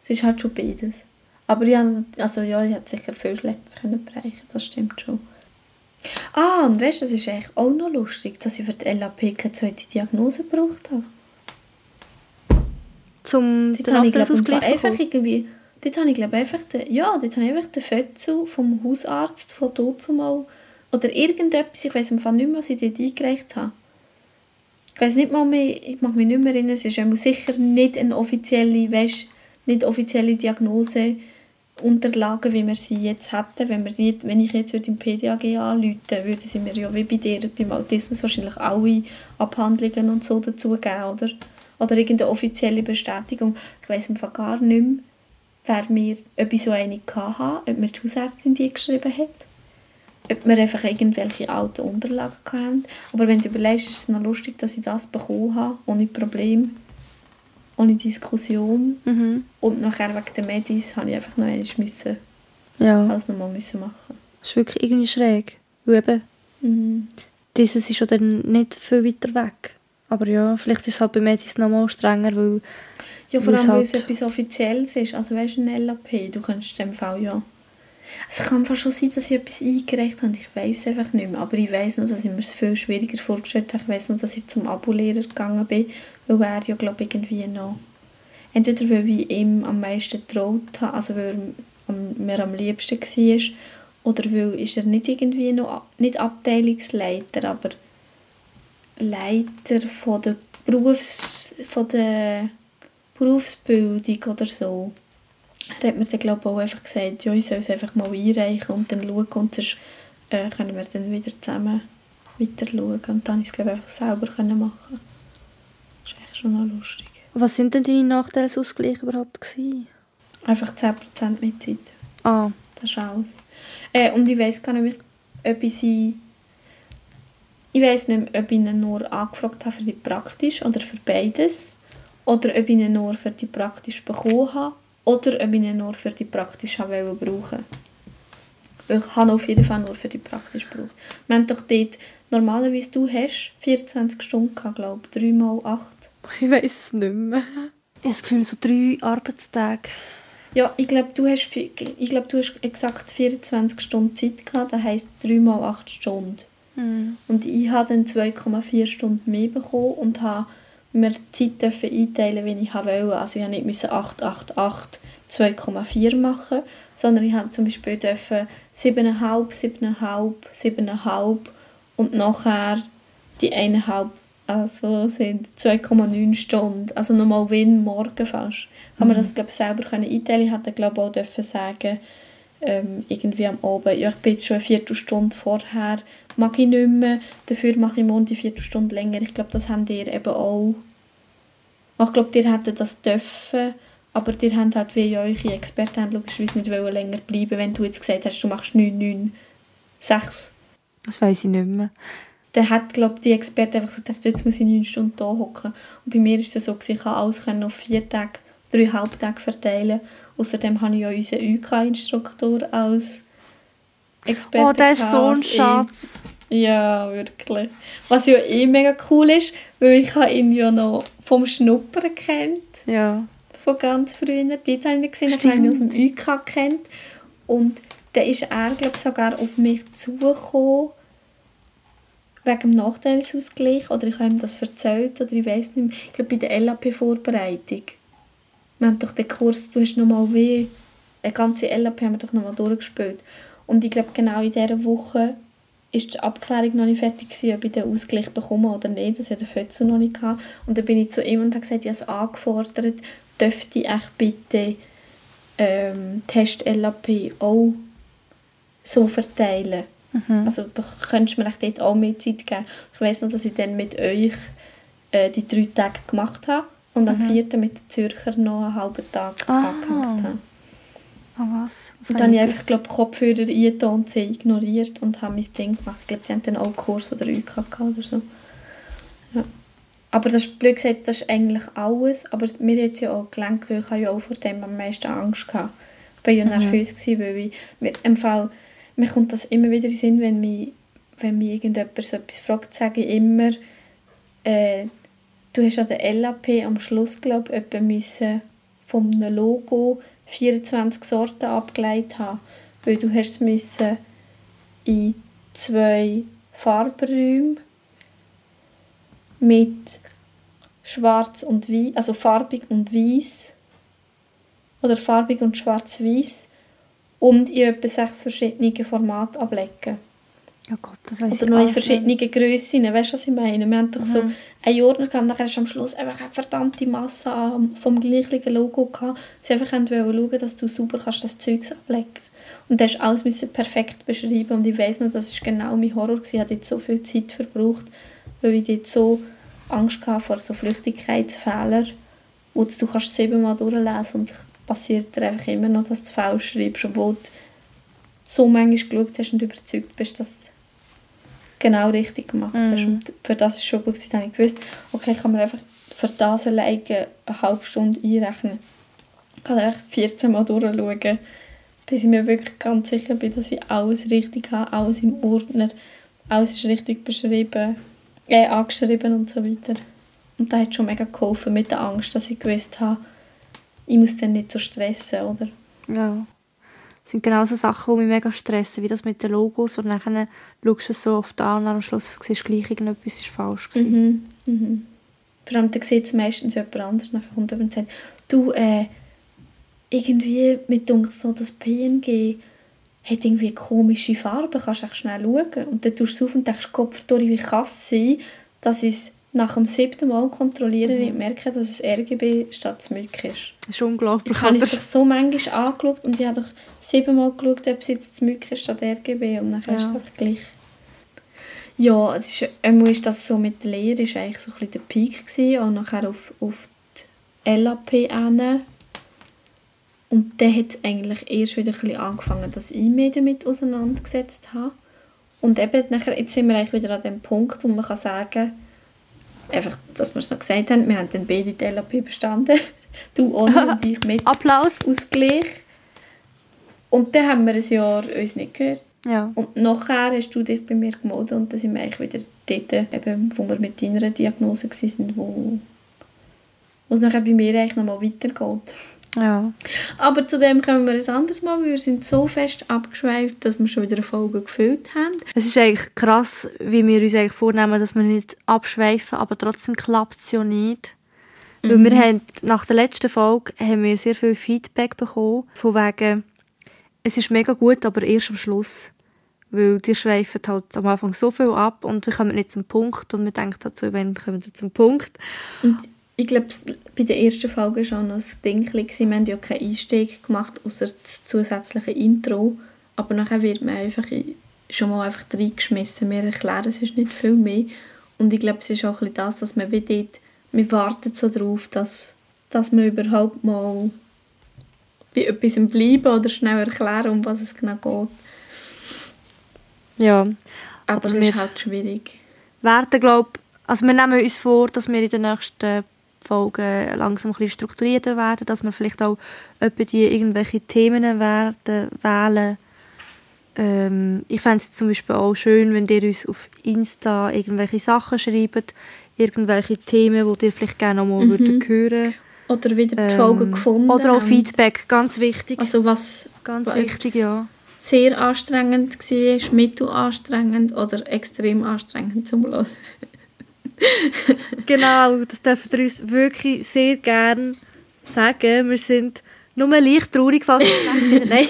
es ist halt schon beides. Aber ja, also ja, ich hätte sicher viel schlechter können bereichen, das stimmt schon. Ah, und weißt du, das ist eigentlich auch noch lustig, dass ich für die LAP keine zweite Diagnose gebraucht habe. Zum Dort habe ich, glaube ich, einfach irgendwie, dort habe ich, glaube einfach den, ja, dort habe ich einfach den Fötzel vom Hausarzt von dort mal, oder irgendetwas, ich weiß nicht mehr, was ich dort eingereicht habe. Ich weiß nicht mal mehr, ich mag mich nicht mehr erinnern, es ist sicher nicht eine offizielle, weißt, nicht offizielle Diagnose, Unterlagen, wie wir sie jetzt hätten. Wenn, wir sie, wenn ich jetzt im PDAG anrufen würde, sie mir ja wie bei dir beim Autismus wahrscheinlich alle Abhandlungen und so dazu geben, oder? Oder irgendeine offizielle Bestätigung. Ich weiß Fall gar nicht mehr, wer mir, ich so eine hatte, ob mir die Hausärztin die geschrieben hat, ob wir einfach irgendwelche alten Unterlagen hatten. Aber wenn du überlegst, ist es noch lustig, dass ich das bekommen habe, ohne Problem, ohne Diskussion. Mhm. Und nachher wegen der Medis habe ich einfach noch einmal müssen, Ja, alles nochmal müssen machen. das ist wirklich irgendwie schräg. Weil eben, Mhm. dieses ist schon dann nicht viel weiter weg. Aber ja, vielleicht ist es halt bei Medis noch mal strenger, weil Ja, vor es allem, weil es halt- etwas Offizielles ist. Also weißt du, ein LAP, du kannst in dem Fall ja... Es kann fast schon sein, dass ich etwas eingereicht habe. Ich weiß einfach nicht mehr. Aber ich weiß noch, dass ich mir es viel schwieriger vorgestellt habe. Ich weiß noch, dass ich zum Abo-Lehrer gegangen bin, weil er ja, glaube ich, irgendwie noch... Entweder weil ich ihm am meisten getraut habe, also weil er mir am liebsten war, oder weil ist er nicht irgendwie noch... Nicht Abteilungsleiter, aber Leiter von der Berufs... von der Berufsbildung oder so. Er hat mir dann glaube ich auch einfach gesagt, ja, ich soll es einfach mal einreichen und dann schauen und sonst äh, können wir dann wieder zusammen weiter schauen. Und dann habe ich es glaube ich einfach selber können machen. Das ist eigentlich schon noch lustig. was sind denn deine Nachteilsausgleiche überhaupt gewesen? Einfach 10% mit Zeit. Ah, Das ist alles. Äh, und ich weiss gar nicht mehr, ob ich sie... Ich weiss nicht ob ich ihn nur angefragt habe für die praktisch oder für beides. Oder ob ich ihn nur für die praktisch bekommen habe. Oder ob ich ihn nur für die praktisch habe brauchen Ich habe auf jeden Fall nur für die praktisch gebraucht. Wir haben doch dort... Normalerweise du hast 24 Stunden gehabt, glaube ich. 3 mal 8. ich weiß es nicht mehr. Ich habe das Gefühl, so drei Arbeitstage. Ja, ich glaube, du hast, ich glaube, du hast exakt 24 Stunden Zeit gehabt. Das heisst 3 mal 8 Stunden. Mhm. Und ich habe dann 2,4 Stunden mehr bekommen und habe mir die Zeit dürfen einteilen, wie ich wollte. Also ich musste nicht 888 2,4 machen, sondern ich habe zum Beispiel dürfen 7,5, 7,5, 7,5 und nachher die 1,5, also sind 2,9 Stunden. Also nochmal Win morgen fast. Kann man das glaube ich, selber können einteilen. Ich hätte glaube auch dürfen sagen, ähm, irgendwie am Abend, ja, ich bin jetzt schon eine Viertelstunde vorher, mag ich nicht mehr, dafür mache ich morgen die Viertelstunde länger. Ich glaube, das habt ihr eben auch. Ich glaube, ihr hättet das dürfen, aber ihr habt halt wie eure Experten haben logischerweise nicht wollen länger bleiben, wenn du jetzt gesagt hast, du machst 9, 9, 6. Das weiß ich nicht mehr. Dann hat, glaube die Experte einfach so gedacht, jetzt muss ich 9 Stunden da hocken. Und bei mir ist es so, gewesen, ich konnte alles können auf vier Tage, drei Halbtage verteilen. Außerdem habe ich ja unseren UK-Instruktor als Experte. Oh, der ist so ein ich- Schatz. Ja, wirklich. Was ja eh mega cool ist, weil ich habe ihn ja noch vom Schnuppern kennt, Ja. von ganz früher. Dort habe ich ihn gesehen, dann habe ich ihn aus dem UK kennt. Und dann ist er, glaube ich, sogar auf mich zugekommen, wegen dem Nachteilsausgleich. Oder ich habe ihm das erzählt, oder ich weiß nicht mehr. Ich glaube, bei der LAP-Vorbereitung. Wir haben doch den Kurs, du hast nochmal wie, eine ganze LAP haben wir doch nochmal durchgespielt. Und ich glaube, genau in dieser Woche ist die Abklärung noch nicht fertig gewesen, ob ich den Ausgleich bekomme oder nicht. Das hatte der Fötzel noch nicht. Gehabt. Und dann bin ich zu ihm und habe gesagt, ich habe es angefordert, dürfte ich bitte ähm, Test-LAP auch so verteilen. Also du könntest mir echt dort auch mehr Zeit geben. Ich weiss noch, dass ich dann mit euch äh, die drei Tage gemacht habe und am vierten mit den Zürcher noch einen halben Tag Ah. angehängt habe. Ah, was? Das Und dann habe ich ich einfach glaub, Kopfhörer eingetan und sie ignoriert und habe mein Ding gemacht. Ich glaube, die haben dann auch Kurs oder UK gehabt oder so. Ja. Aber das ist blöd gesagt, das ist eigentlich alles. Aber mir hat ja auch gelenkt, weil ich ja auch vor dem am meisten Angst gehabt. Ich bin ja nervös gewesen, weil ich, mir, im Fall, mir kommt das immer wieder in den Sinn, wenn mich, wenn mich irgendjemand so etwas fragt, sage ich immer, äh, du hast an der LAP am Schluss, glaube ich, müssen von einem Logo 24 Sorten abgeleitet haben, weil du hast müssen in zwei Farbräumen mit schwarz und weiß, also farbig und weiß oder farbig und schwarz-weiß und in etwa sechs verschiedene Formate ablegen. Oh Gott, das weiß Oder ich noch in alles nicht. verschiedene Grössen, weißt du, was ich meine? Wir haben doch so Mhm. einen Ordner gehabt, nachher hast du am Schluss einfach eine verdammte Masse vom gleichen Logo gehabt. Sie einfach wollten schauen, dass du sauber kannst das Zeugs ablegen Und du hast alles müssen perfekt beschreiben und ich weiss noch, das war genau mein Horror. Ich habe dort so viel Zeit verbraucht, weil ich dort so Angst hatte vor so Flüchtigkeitsfehlern, wo du kannst siebenmal durchlesen und es passiert dir einfach immer noch, dass du falsch schreibst, obwohl du so manchmal geschaut hast und überzeugt bist, dass genau richtig gemacht hast. Mhm. Und für das ist schon gut gewesen, habe ich gewusst, okay, ich kann mir einfach für das alleine eine halbe Stunde einrechnen. Ich kann einfach 14 Mal durchschauen, bis ich mir wirklich ganz sicher bin, dass ich alles richtig habe, alles im Ordner, alles ist richtig beschrieben, äh, angeschrieben und so weiter. Und das hat schon mega geholfen mit der Angst, dass ich gewusst habe, ich muss dann nicht so stressen, oder? Ja. Das sind genau so Sachen, die mich mega stressen, wie das mit den Logos. Und dann schaust du es so oft an und am Schluss siehst du gleich, irgendetwas ist falsch. Mhm. Mhm. Vor allem, dann sieht es meistens jemand anders. Nachher kommt jemand und sagt, du, äh, irgendwie, mir denkt so, das PNG hat irgendwie komische Farben, kannst du schnell schauen? Und dann tust du es auf und denkst, Kopf, wie kann es sein, dass ich es nach dem siebten Mal kontrollieren nicht merke, dass es RGB statt Smyk ist. Das ist unglaublich. Ich habe es doch so manchmal angeschaut und ich habe doch siebenmal geschaut, ob es jetzt Smyk ist statt RGB und dann ist es Ja. einfach gleich. Ja, es ist, einmal ist das so mit der Lehre ist eigentlich so ein bisschen der Peak gewesen, und nachher auf, auf die LAP hin. Und dann hat es eigentlich erst wieder ein bisschen angefangen, dass ich mich damit auseinandergesetzt habe. Und eben nachher, jetzt sind wir eigentlich wieder an dem Punkt, wo man kann sagen einfach, dass wir es noch gesagt haben, wir haben dann beide die LAP bestanden. Du ohne und ich mit. Applaus. Ausgleich. Und dann haben wir ein Jahr uns nicht gehört. Ja. Und nachher hast du dich bei mir gemeldet und dann sind wir eigentlich wieder dort, eben, wo wir mit deiner Diagnose waren, wo, wo es nachher bei mir eigentlich nochmal weitergeht. Ja. Aber zu dem kommen wir ein anderes Mal, weil wir sind so fest abgeschweift, dass wir schon wieder eine Folge gefüllt haben. Es ist eigentlich krass, wie wir uns eigentlich vornehmen, dass wir nicht abschweifen, aber trotzdem klappt es ja nicht. Weil wir haben, nach der letzten Folge haben wir sehr viel Feedback bekommen, von wegen, es ist mega gut, aber erst am Schluss. Weil die schweifen halt am Anfang so viel ab und wir kommen nicht zum Punkt und wir denken dazu, wann kommen wir zum Punkt. Und ich glaube, es- bei der ersten Folge auch noch ein Ding. Wir haben ja keinen Einstieg gemacht, außer das zusätzliche Intro. Aber nachher wird man einfach in- schon mal einfach reingeschmissen. Wir erklären sonst nicht viel mehr. Und ich glaube, es ist auch ein das, dass man wie dort, wir warten so darauf, dass, dass wir überhaupt mal bei etwas bleiben oder schnell erklären, um was es genau geht. Ja. Aber, es wir- ist halt schwierig. werden, glaub, also wir nehmen uns vor, dass wir in den nächsten Folgen langsam ein bisschen strukturierter werden, dass wir vielleicht auch etwa die irgendwelche Themen werden wählen. Ähm, ich fände es zum Beispiel auch schön, wenn ihr uns auf Insta irgendwelche Sachen schreibt, irgendwelche Themen, die ihr vielleicht gerne noch mal Mhm. würdet hören Oder wieder die ähm, Folge gefunden Oder auch. Feedback, ganz wichtig. Also was ganz wichtig, ja. sehr anstrengend war, mittelanstrengend oder extrem anstrengend zum Hören. Genau, das dürfen wir uns wirklich sehr gerne sagen. Wir sind nur leicht traurig, falls wir finden. Nein.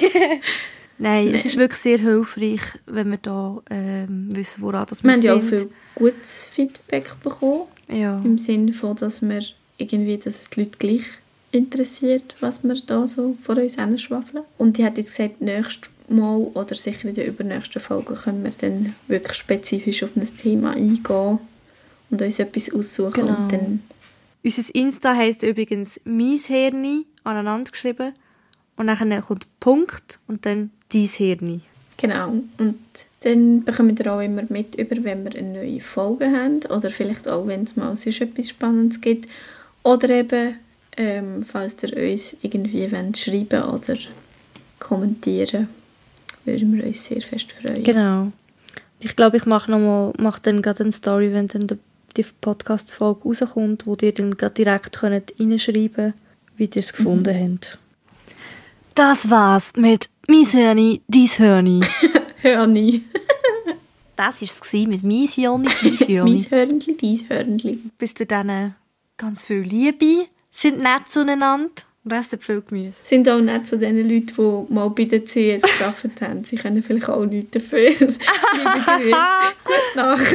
Nein, es ist wirklich sehr hilfreich, wenn wir da ähm, wissen, woran das Wir wir haben ja auch sind. viel gutes Feedback bekommen, Ja. im Sinne von, dass wir irgendwie, dass es die Leute gleich interessiert, was wir da so vor uns schwafeln. Und ich hätte jetzt gesagt, nächstes Mal oder sicher in der übernächsten Folge können wir dann wirklich spezifisch auf ein Thema eingehen und uns etwas aussuchen Genau. und dann Unser Insta heisst übrigens «Mies Hirni», aneinander geschrieben. Und dann kommt Punkt und dann «Dies Hirni». Genau. Und dann bekommen wir auch immer mit, über, wenn wir eine neue Folge haben. Oder vielleicht auch, wenn es mal sonst etwas Spannendes gibt. Oder eben, ähm, falls ihr uns irgendwie wollt schreiben oder kommentieren. Würden wir uns sehr fest freuen. Genau. Ich glaube, ich mache noch mal, mache dann gerade eine Story, wenn dann die Podcast-Folge rauskommt, wo ihr dann direkt reinschreiben könnt, wie ihr es gefunden mhm. habt. Das war's mit «Mies Hörni, dies Hörni». Hörni. das war es mit «Mies Hörni, dies Hörni». «Mies Hörnli, dies Hörnli». Bis zu dann ganz viel Liebe, sind nett zueinander und essen viel Gemüse. Sind auch nicht zu den Leuten, die mal bei der CS gearbeitet haben. Sie können vielleicht auch nichts dafür. Liebe Grüße. Gute Nacht.